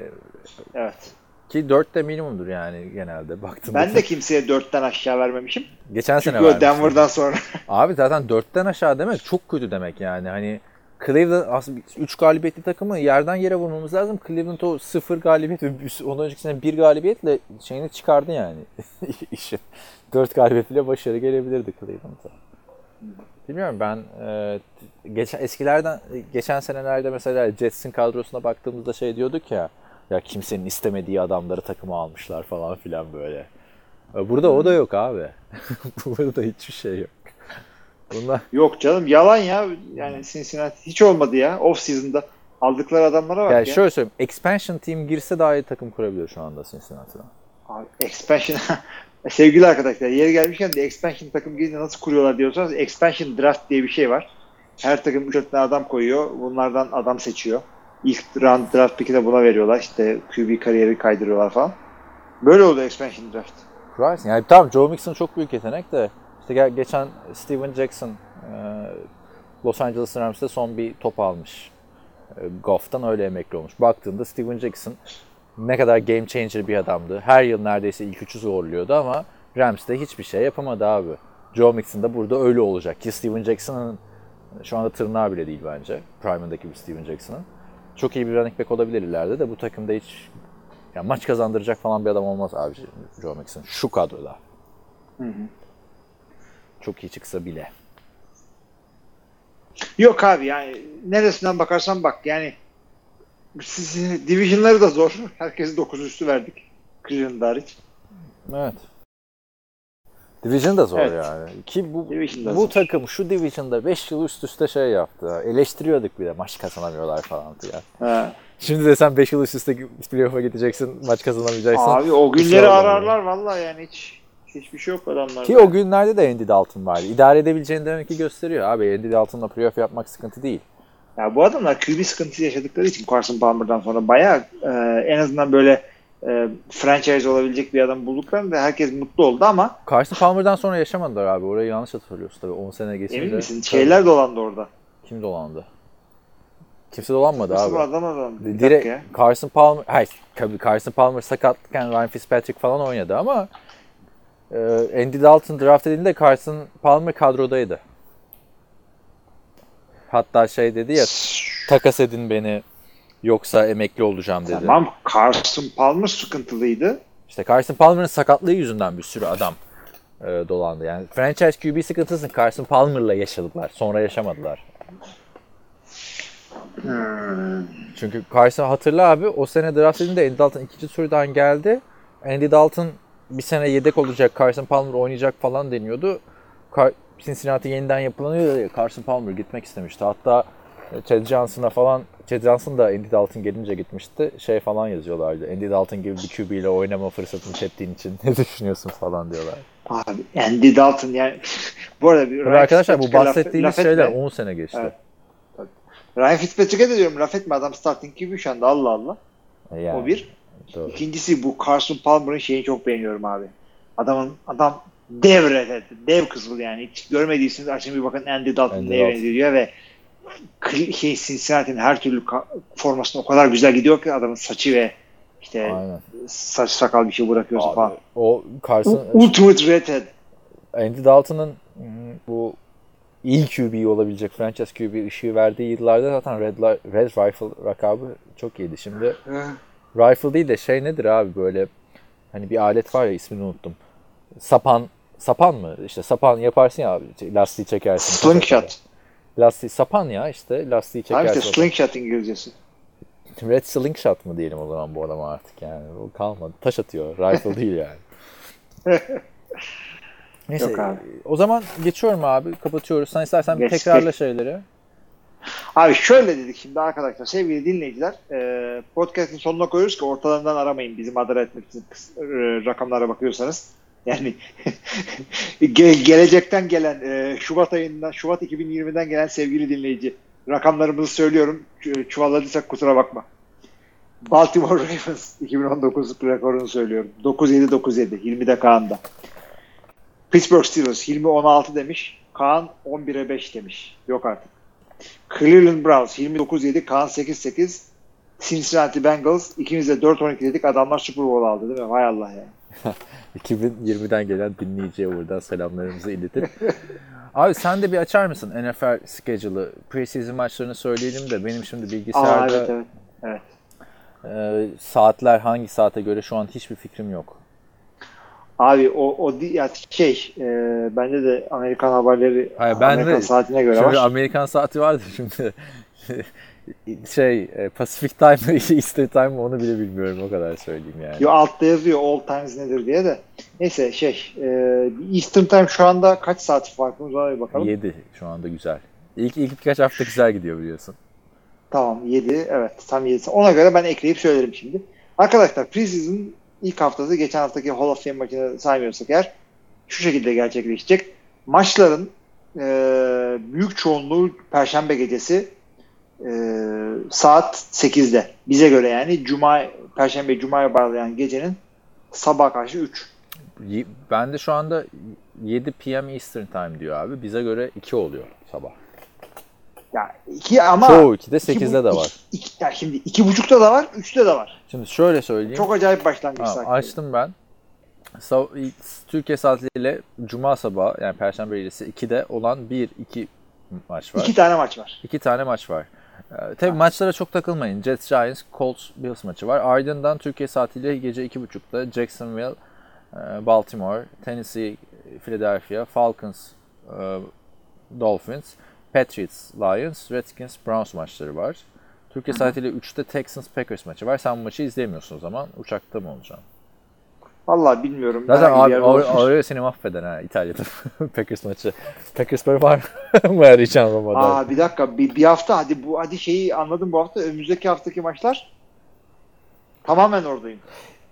Evet. ki 4 de minimumdur yani genelde baktığımda. Ben de kimseye 4'ten aşağı vermemişim. geçen Çünkü sene vermiştim. Denver'dan sonra. Abi zaten 4'ten aşağı demek çok kötü demek yani. Hani Cleveland aslında 3 galibiyetli takımı yerden yere vurmamız lazım. Cleveland o 0 galibiyet ve ondan önceki sene 1 galibiyetle şeyini çıkardı yani [laughs] işin. 4 galibiyetle başarı gelebilirdi Cleveland'a. Bilmiyorum ben e, geçen eskilerden geçen senelerde mesela Jets'in kadrosuna baktığımızda şey diyorduk ya ya kimsenin istemediği adamları takıma almışlar falan filan böyle. E, Burada o da yok abi. [laughs] Burada hiçbir şey yok. Bunlar Yok canım yalan ya. Yani Cincinnati hiç olmadı ya. Off season'da aldıkları adamlara bak yani ya. şöyle söyleyeyim. Expansion team girse daha iyi takım kurabilir şu anda Cincinnati'den. Abi, expansion [laughs] sevgili arkadaşlar yeri gelmişken de expansion takım gelince nasıl kuruyorlar diyorsanız expansion draft diye bir şey var. Her takım 3 tane adam koyuyor. Bunlardan adam seçiyor. İlk round draft pick'i de buna veriyorlar. İşte QB kariyeri kaydırıyorlar falan. Böyle oldu expansion draft. Kurarsın. Yani tamam Joe Mixon çok büyük yetenek de işte ge- geçen Steven Jackson e, Los Angeles Rams'te son bir top almış. E, Goff'tan öyle emekli olmuş. Baktığında Steven Jackson ne kadar game changer bir adamdı. Her yıl neredeyse ilk üçü zorluyordu ama Rams'te hiçbir şey yapamadı abi. Joe Mixon da burada öyle olacak ki Steven Jackson'ın şu anda tırnağı bile değil bence. Prime'ındaki bir Steven Jackson'ın. Çok iyi bir running back olabilir ileride de bu takımda hiç ya maç kazandıracak falan bir adam olmaz abi Joe Mixon. Şu kadroda. Çok iyi çıksa bile. Yok abi yani neresinden bakarsan bak yani siz, division'ları da zor. Herkesi 9 üstü verdik. Cleveland hariç. Evet. Division da zor Evet. yani. Ki bu bu zor. takım şu Division'da 5 yıl üst üste şey yaptı. Eleştiriyorduk bir de maç kazanamıyorlar falan diye. Ha. Şimdi de sen 5 yıl üst üste playoff'a gideceksin, maç kazanamayacaksın. Abi o günleri ararlar vallahi yani hiç hiçbir şey yok adamlarda. Ki o günlerde de Andy Dalton vardı. İdare edebileceğini demek ki gösteriyor. Abi Andy Dalton'la playoff yapmak sıkıntı değil. Ya bu adamlar QB sıkıntısı yaşadıkları için Carson Palmer'dan sonra bayağı e, en azından böyle e, franchise olabilecek bir adam bulduklarında herkes mutlu oldu ama Carson Palmer'dan sonra yaşamadılar abi. Orayı yanlış hatırlıyorsun tabii. 10 sene geçince. emin misin? Şeyler dolandı orada. Kim dolandı? Kimse dolanmadı Nasıl abi. bu adam adam? Direkt. Carson Palmer, hayır tabii Carson Palmer sakatken Ryan Fitzpatrick falan oynadı ama e, Andy Dalton draft edildiğinde Carson Palmer kadrodaydı. Hatta şey dedi ya takas edin beni yoksa emekli olacağım dedi. Tamam Carson Palmer sıkıntılıydı. İşte Carson Palmer'ın sakatlığı yüzünden bir sürü adam e, dolandı. Yani franchise QB sıkıntısını Carson Palmer'la yaşadılar. Sonra yaşamadılar. Çünkü Carson hatırla abi o sene draft edildiğinde Andy Dalton ikinci turdan geldi. Andy Dalton bir sene yedek olacak, Carson Palmer oynayacak falan deniyordu. Cincinnati yeniden yapılanıyor ya Carson Palmer gitmek istemişti. Hatta e, Chad Johnson'a falan, Chad Johnson da Andy Dalton gelince gitmişti. Şey falan yazıyorlardı. Andy Dalton gibi bir QB ile oynama fırsatını teptiğin için ne düşünüyorsun falan diyorlar. Abi Andy Dalton yani [laughs] bu arada bir Tabii arkadaşlar bu laf- bahsettiğimiz laf şeyler etme. 10 sene geçti. Evet. Ryan Fitzpatrick'e de diyorum laf etme adam starting gibi şu anda Allah Allah. E Yani, O bir. Doğru. İkincisi bu Carson Palmer'ın şeyini çok beğeniyorum abi. Adamın adam dev redhead, dev kızıl yani. Hiç görmediyseniz açın bir bakın Andy Dalton Andy neye benziyor ve kli- şey Cincinnati'nin her türlü formasına o kadar güzel gidiyor ki adamın saçı ve işte Aynen. saç sakal bir şey bırakıyorsun Abi, falan. o Carson, Ultimate redhead. Andy Dalton'ın hmm, bu iyi QB olabilecek franchise QB ışığı verdiği yıllarda zaten Red, Red Rifle rakabı çok iyiydi. Şimdi Rifle değil de şey nedir abi böyle hani bir alet var ya ismini unuttum. Sapan sapan mı? İşte sapan yaparsın ya abi şey, lastiği çekersin. Slingshot. Lastiği sapan ya işte lastiği Abi çekersin. işte slingshot İngilizcesi. [laughs] Red Slingshot mı diyelim o zaman bu adama artık yani. O kalmadı. Taş atıyor. Rifle değil yani. [laughs] Neyse Yok abi. o zaman geçiyorum abi kapatıyoruz. Sen istersen bir Geç, tekrarla şeyleri. Abi şöyle dedik şimdi arkadaşlar sevgili dinleyiciler e, podcast'in sonuna koyuyoruz ki ortalarından aramayın bizi madara etmek için e, rakamlara bakıyorsanız. Yani [laughs] ge- gelecekten gelen e, Şubat ayından Şubat 2020'den gelen sevgili dinleyici rakamlarımızı söylüyorum. Ç- çuvalladıysak kusura bakma. Baltimore Ravens [laughs] 2019 rekorunu söylüyorum. 9-7-9-7 20'de Kaan'da. Pittsburgh Steelers 20-16 demiş. Kaan 11'e 5 demiş. Yok artık. Cleveland Browns 29-7, Kaan 8-8. Cincinnati Bengals ikimiz de 4-12 dedik. Adamlar Super Bowl aldı değil mi? Vay Allah ya. [laughs] 2020'den gelen dinleyiciye buradan selamlarımızı iletip. Abi sen de bir açar mısın NFL schedule'ı? Preseason maçlarını söyleyelim de benim şimdi Aa, bilgisayarda evet evet. evet. e, saatler hangi saate göre şu an hiçbir fikrim yok. Abi o, o ya şey e, bende de Amerikan haberleri Hayır, ben Amerikan de- saatine göre var. Amerikan saati vardı şimdi. [laughs] şey e, Pacific Time mı [laughs] Eastern Time mı onu bile bilmiyorum o kadar söyleyeyim yani. Yo, altta yazıyor all times nedir diye de. Neyse şey e, Eastern Time şu anda kaç saat farkımız var bakalım. 7 şu anda güzel. İlk, ilk birkaç hafta güzel gidiyor biliyorsun. Tamam 7 evet tam 7. Ona göre ben ekleyip söylerim şimdi. Arkadaşlar preseason ilk haftası geçen haftaki Hall of Fame maçını saymıyorsak eğer şu şekilde gerçekleşecek. Maçların e, büyük çoğunluğu Perşembe gecesi e, saat 8'de. Bize göre yani Cuma Perşembe Cuma'ya bağlayan gecenin sabah karşı 3. Y- Ben de şu anda 7 p.m. Eastern Time diyor abi. Bize göre 2 oluyor sabah. Ya iki ama Çoğu 2'de iki 8'de bu- de var. Iki, iki- ya şimdi iki buçukta da var, üçte de var. Şimdi şöyle söyleyeyim. Çok acayip başlangıç Ha, açtım ben. Türkiye saatiyle Cuma sabahı yani Perşembe gecesi 2'de olan 1 2 maç var. İki tane maç var. İki tane maç var. Ee, tabii maçlara çok takılmayın. Jets Giants, Colts Bills maçı var. Ardından Türkiye saatiyle gece 2.30'da Jacksonville, e, Baltimore, Tennessee, Philadelphia, Falcons, e, Dolphins, Patriots, Lions, Redskins, Browns maçları var. Türkiye saatiyle 3'te Texans Packers maçı var. Sen bu maçı izleyemiyorsun o zaman. Uçakta mı olacaksın? Vallahi bilmiyorum. Zaten abi oraya seni mahveden ha İtalya'da [laughs] Packers maçı. Packers böyle var mı [laughs] arayacağım Roma'da? Aa bir dakika bir, bir hafta hadi bu hadi şeyi anladım bu hafta önümüzdeki haftaki maçlar tamamen oradayım.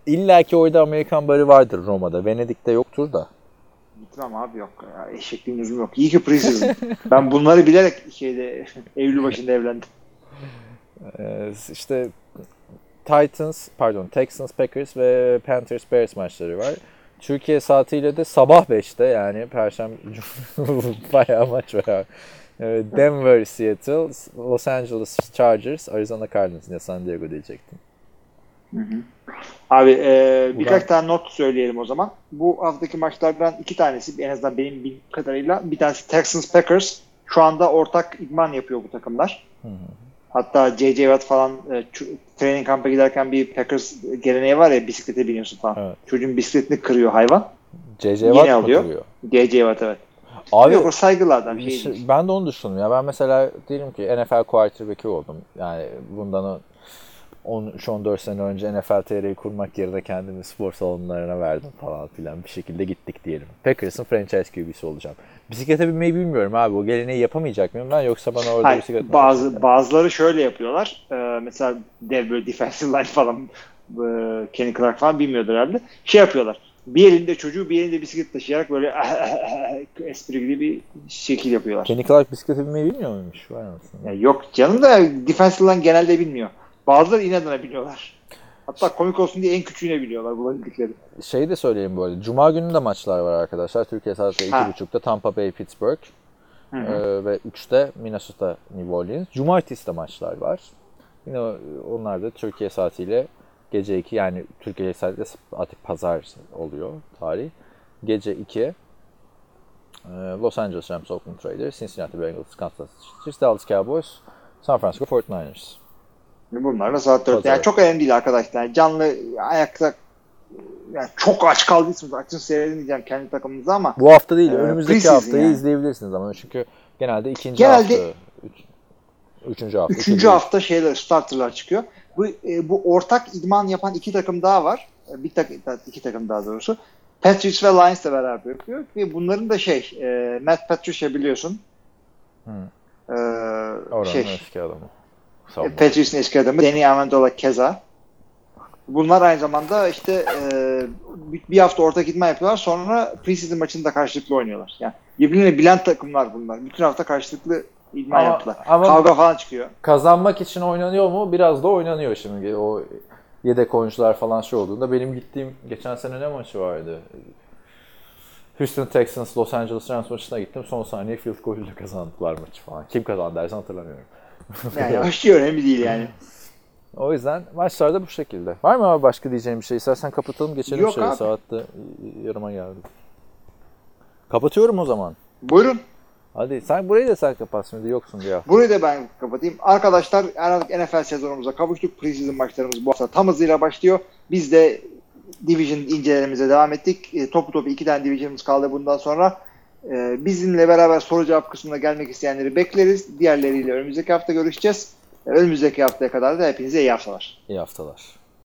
İlla ki orada Amerikan barı vardır Roma'da. Venedik'te yoktur da. Gitmem abi yok. Ya, eşekliğin lüzumu yok. İyi ki preseason. [laughs] ben bunları bilerek şeyde Eylül başında evlendim. Ee, işte Titans, pardon Texans, Packers ve Panthers, Bears maçları var. Türkiye saatiyle de sabah 5'te yani Perşembe [laughs] bayağı maç var. abi. Denver, Seattle, Los Angeles Chargers, Arizona Cardinals ya San Diego diyecektim. Abi e, birkaç Ulan. tane not söyleyelim o zaman. Bu haftaki maçlardan iki tanesi en azından benim bildiğim kadarıyla bir tanesi Texans Packers. Şu anda ortak idman yapıyor bu takımlar. Hatta J.J. Watt falan e, training kamp'a giderken bir Packers geleneği var ya bisiklete biniyorsun falan. Evet. Çocuğun bisikletini kırıyor hayvan. Yine Watt mı alıyor. kuruyor? J.J. Watt evet. Abi Yok o saygılı adam. Bir Şey ben de onu düşündüm ya. Ben mesela diyelim ki NFL quarterback'i oldum. Yani bundan 13-14 sene önce NFL TR'yi kurmak yerine kendimi spor salonlarına verdim falan filan. Bir şekilde gittik diyelim. Packers'ın franchise QB'si olacağım. Bisiklete binmeyi bilmiyorum abi. O geleneği yapamayacak mıyım ben yoksa bana orada Hayır, bisiklet bazı öğretecekler? bazıları şöyle yapıyorlar. Ee, mesela dev böyle defensive line falan e, Kenny Clark falan bilmiyordur herhalde. Şey yapıyorlar. Bir elinde çocuğu bir elinde bisiklet taşıyarak böyle [laughs] espri gibi bir şekil yapıyorlar. Kenny Clark bisiklete binmeyi bilmiyor muymuş? Var? Ya yok canım da defensive line genelde bilmiyor. Bazıları inadına biliyorlar. Hatta komik olsun diye en küçüğüne biliyorlar bulabildikleri. Şeyi de söyleyeyim bu arada. Cuma günü de maçlar var arkadaşlar. Türkiye saati Ha. 2.30'da Tampa Bay Pittsburgh. Hı hı. Ee, ve 3'te Minnesota New Orleans. Cumartesi de maçlar var. Yine onlar da Türkiye saatiyle gece 2 yani Türkiye saatiyle artık pazar oluyor tarih. Gece 2 e, Los Angeles Rams Oakland Raiders, Cincinnati Bengals, Kansas City Chiefs, Dallas Cowboys, San Francisco 49ers. Bunlar da saat 4. Pazar. Yani çok önemli değil arkadaşlar. Canlı ayakta yani çok aç kaldıysanız açın seyredin diyeceğim kendi takımınıza ama Bu hafta değil, Ee, önümüzdeki haftayı yani. izleyebilirsiniz ama çünkü genelde ikinci Genelde- hafta, üç, üçüncü hafta. Üçüncü hafta şeyler starterlar çıkıyor. Bu e, bu ortak idman yapan iki takım daha var. E, Bir takım iki takım daha doğrusu. Patriots ve Lions da beraber yapıyor. Ve bunların da şey e, Matt Patricia biliyorsun. Hı. E, Oranın şey, eski adamı. Savunma. Patriots'ın eski adamı Danny Amendola keza. Bunlar aynı zamanda işte e, bir- hafta ortak idman yapıyorlar. Sonra preseason maçında karşılıklı oynuyorlar. Yani birbirini bilen takımlar bunlar. Bütün hafta karşılıklı idman Ama- yaptılar. ama- Kavga falan çıkıyor. Kazanmak için oynanıyor mu? Biraz da oynanıyor şimdi. O yedek oyuncular falan şey olduğunda. Benim gittiğim geçen sene ne maçı vardı? Houston Texans Los Angeles Rams maçına gittim. Son saniye field goal ile kazandılar maçı falan. Kim kazandı dersen hatırlamıyorum. [laughs] Yani aşırı önemli değil yani. O yüzden maçlarda bu şekilde. Var mı abi başka diyeceğim bir şey? İstersen kapatalım geçelim Yok şöyle abi. saatte yarıma geldi. Kapatıyorum o zaman. Buyurun. Hadi sen burayı da sen kapat şimdi yoksun diye. Burayı da ben kapatayım. Arkadaşlar artık NFL sezonumuza kavuştuk. Preseason maçlarımız bu hafta tam hızıyla başlıyor. Biz de Division incelememize devam ettik. E, topu topu iki tane Division'ımız kaldı bundan sonra. E, bizimle beraber soru cevap kısmına gelmek isteyenleri bekleriz. Diğerleriyle önümüzdeki hafta görüşeceğiz. Önümüzdeki haftaya kadar da hepinize iyi haftalar. İyi haftalar.